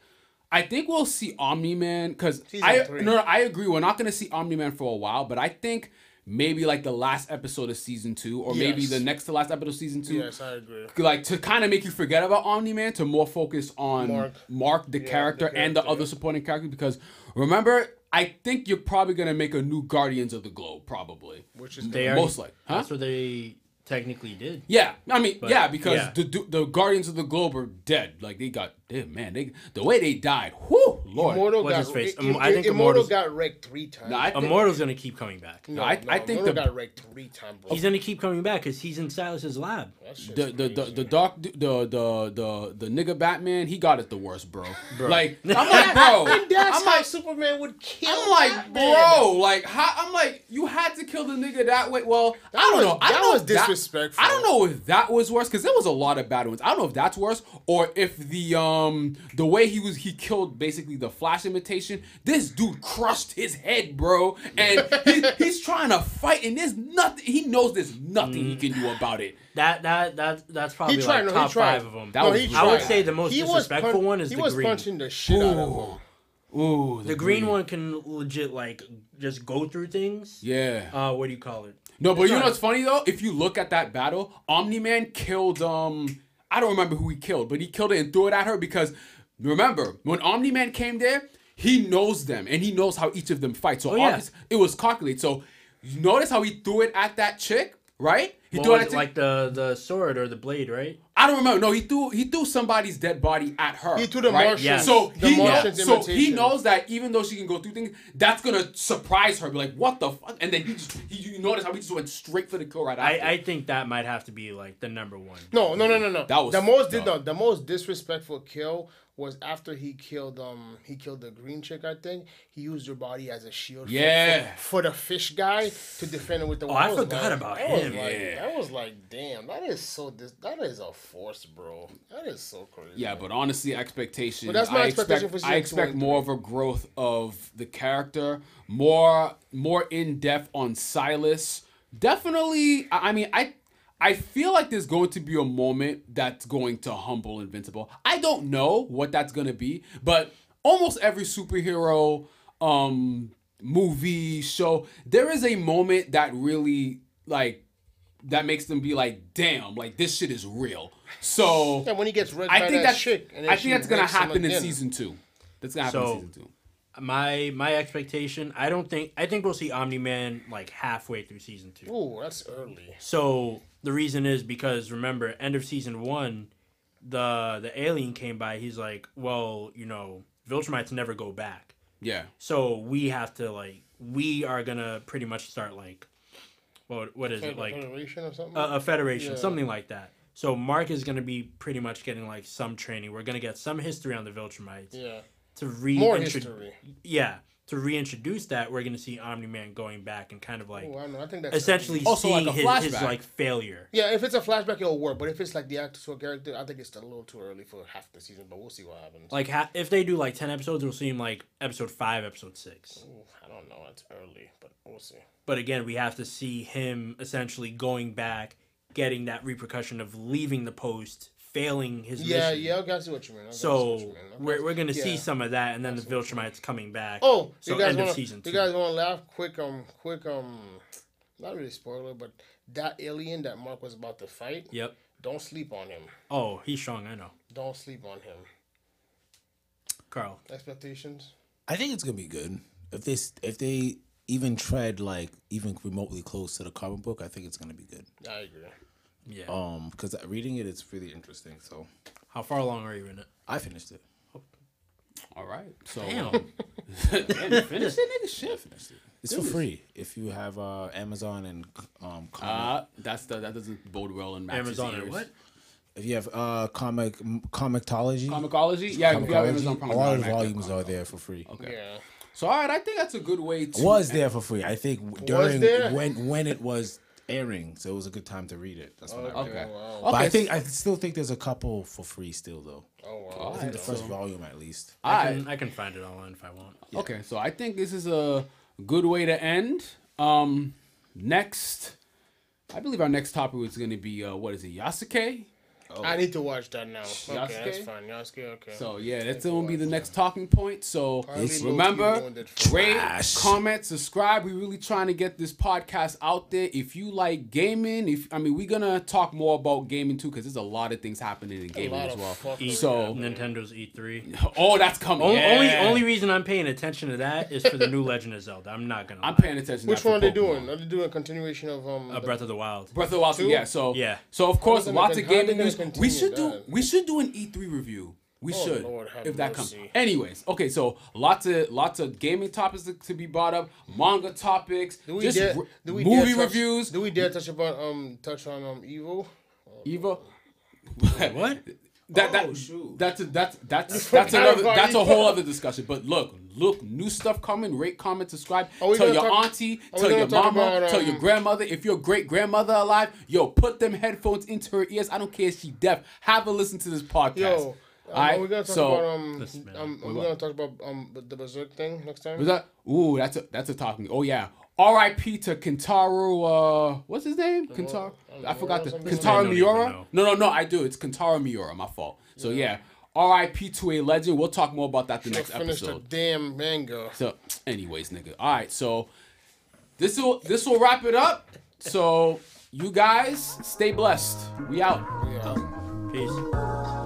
I think we'll see Omni Man because I three. no, no, I agree. We're not gonna see Omni Man for a while, but I think maybe like the last episode of season two, or maybe the next to last episode of season two. yes i agree Like to kind of make you forget about Omni Man to more focus on Mark, Mark. the, the character and the character, other supporting character. Because remember, I think you're probably gonna make a new Guardians of the Globe, probably. which is They good. are Most like, huh? That's what they technically did. Yeah, I mean, But, yeah, because yeah. the the the Guardians of the Globe are dead. Like they got, they, man, they the way they died. Whoo, Lord. Immortal What's got his face? I- I I think Immortal Immortal's- got wrecked three times. No, I think- Immortal's gonna keep coming back. no, I- no, I think Immortal the- got wrecked three times, bro. He's gonna keep coming back because he's in Silas's lab. That shit's the the, the crazy. the dark the the the the nigga Batman he got it the worst bro. bro. Like <laughs> I'm like bro. And that's I'm how like Superman would kill. I'm like Batman. bro. Like how I'm like you had to kill the nigga that way. Well I don't was- know. I that don't know was if that- disrespectful. I don't know if that was worse because there was a lot of bad ones. I don't know if that's worse or if the um the way he was he killed basically the Flash imitation. This dude crushed his head, bro, and he, <laughs> he's trying to fight and there's nothing. He knows there's nothing he can do about it. That that that that's probably He tried. like no, top five of them. That no, was he brutal. tried. I would say the most He disrespectful pun- one is he the was green. punching the shit out of him. Ooh, The green one can legit like just go through things. Yeah. Uh, what do you call it? No, but you know what's funny though? If you look at that battle, Omni Man killed um I don't remember who he killed, but he killed it and threw it at her because remember when Omni Man came there, he knows them and he knows how each of them fight. So Oh, yeah. it was calculated. So you notice how he threw it at that chick, right? He What threw it it, like the the sword or the blade, right? I don't remember. No, he threw he threw somebody's dead body at her. He threw the right? Martian. Yeah. So the he Martian's knows, so he knows that even though she can go through things, that's gonna surprise her. Be like, what the fuck? And then he just he, you notice how he just went straight for the kill right after. I, I think that might have to be like the number one. No, no, no, no, no. That was the most fucked did up. no, the most disrespectful kill was after he killed um he killed the green chick. I think he used her body as a shield. Yeah. For, for the fish guy to defend it with the. Oh, I forgot like- about that was him. like- Yeah. That was like, damn, that is so. Dis- that is a force, bro. That is so crazy. Yeah, but honestly, expectations. But that's my I expectation expect, for I season two expect more of a growth of the character, more more in depth on Silas. Definitely, I I mean, I I feel like there's going to be a moment that's going to humble Invincible. I don't know what that's going to be, but almost every superhero um movie show there is a moment that really like that makes them be like damn like this shit is real so Yeah, when he gets red I think that that's chick, and I think that's gonna happen in again. season two. That's gonna happen So- in season two. My my expectation, I don't think I think we'll see Omni Man like halfway through season two. Ooh, that's early. So the reason is because remember, end of season one, the the alien came by. He's like, well, you know, Viltrumites never go back. Yeah, So we have to like we are gonna pretty much start like, what what is it like Federation or something. a, a federation, Yeah. something like that. So Mark is gonna be pretty much getting like some training. We're gonna get some history on the Viltrumites yeah, to more history. Yeah, to reintroduce that, we're gonna see Omni Man going back and kind of like Oh, I know. I think that's essentially. Also, like seeing a his, his like failure. Yeah, if it's a flashback, it'll work. But if it's like the actual character, I think it's a little too early for half the season. But we'll see what happens. Like ha- if they do like ten episodes, we'll see him like episode five, episode six. Ooh, I don't know. It's early, but we'll see. But again, we have to see him essentially going back, getting that repercussion of leaving the post, failing his Yeah, mission. yeah, yeah, I got to see what you mean. I gotta see So you mean. We're, we're gonna see some of that, and then the That's Viltrumites coming back. Oh, so you guys end want of to? season two. You guys want to laugh? Quick, um, quick, um, not really spoiler, but that alien that Mark was about to fight. Yep. Don't sleep on him. Oh, he's strong. I know. Don't sleep on him. Carl. Expectations. I think it's gonna be good. If they if they even tread like even remotely close to the comic book, I think it's gonna be good. I agree. Yeah. Um, because reading it, it's really interesting. So How far along are you in it? I finished it. all right. So Damn. um, <laughs> damn, you finished it, <laughs> nigga. Shit. finished it. It's for free if you have uh, Amazon and um, comic. Uh, that's the that doesn't bode well in Max's Amazon and ears. what? if you have uh, comic comiXology, ComiXology? Yeah, if you have ComiXology, Amazon a lot of automatically volumes are there for free. Okay. Yeah. So all right, I think that's a good way to Was there for free? I think w- during there? when when it was airing, so it was a good time to read it. That's what I read. Okay. wow. But I think I still think there's a couple for free still though. Oh wow. All I think right, the first so- volume at least. All I can, I can find it online if I want. Okay, so I think this is a good way to end. Um, next, I believe our next topic is going to be uh, what is it, Yasuke? I need to watch that now. Okay, that's Yasuke? fine. Yasuke, okay. So yeah, that's gonna be the next talking point. So Probably remember, wounded for rate, Trash. comment, subscribe. We're really trying to get this podcast out there. If you like gaming, if I mean, we're gonna talk more about gaming too, because there's a lot of things happening in gaming lot as well. fuckery So Nintendo's E3. <laughs> oh, that's coming. O- yeah. Only only reason I'm paying attention to that is for the new Legend of Zelda. I'm not gonna. I'm lie. paying attention. to Which one are they Pokemon. doing? Are they doing a continuation of um? A Breath of the Wild. Breath of the Wild. Two? Yeah. So Yeah. So of course, lots of con- how they gaming gonna news. We should do. that? We should do an E3 review. We Oh, should, Lord, have if that comes. Anyways, okay, so lots of lots of gaming topics to, to be brought up, manga topics, Do we just dare? re- Do we movie dare touch, reviews. Do we dare touch about um touch on um evil? Eva, <laughs> What? That that Oh, shoot. that's a, that's that's forgot <laughs> that's another that's a whole other discussion. But look, look, new stuff coming. Rate, comment, subscribe. Tell your talk- auntie, tell your mama, about, tell your um, grandmother. If your great grandmother alive, yo, put them headphones into her ears. I don't care if she deaf. Have her listen to this podcast. Yo, um, Alright, are we gonna talk so- about um Listen, man. um are we gonna talk about um the berserk thing next time? Was that? Ooh, that's a that's a talking. Oh yeah. R.I.P. to Kentaro. Uh, what's his name? Kentaro. I forgot the something? Kentaro Man, don't even Miura. No, no, no. I do. It's Kentaro Miura. My fault. So yeah. R.I.P. to a legend. We'll talk more about that the next Finish the episode. damn manga. So, anyways, nigga. All right. So this will this will wrap it up. So you guys stay blessed. We out. Yeah. Peace.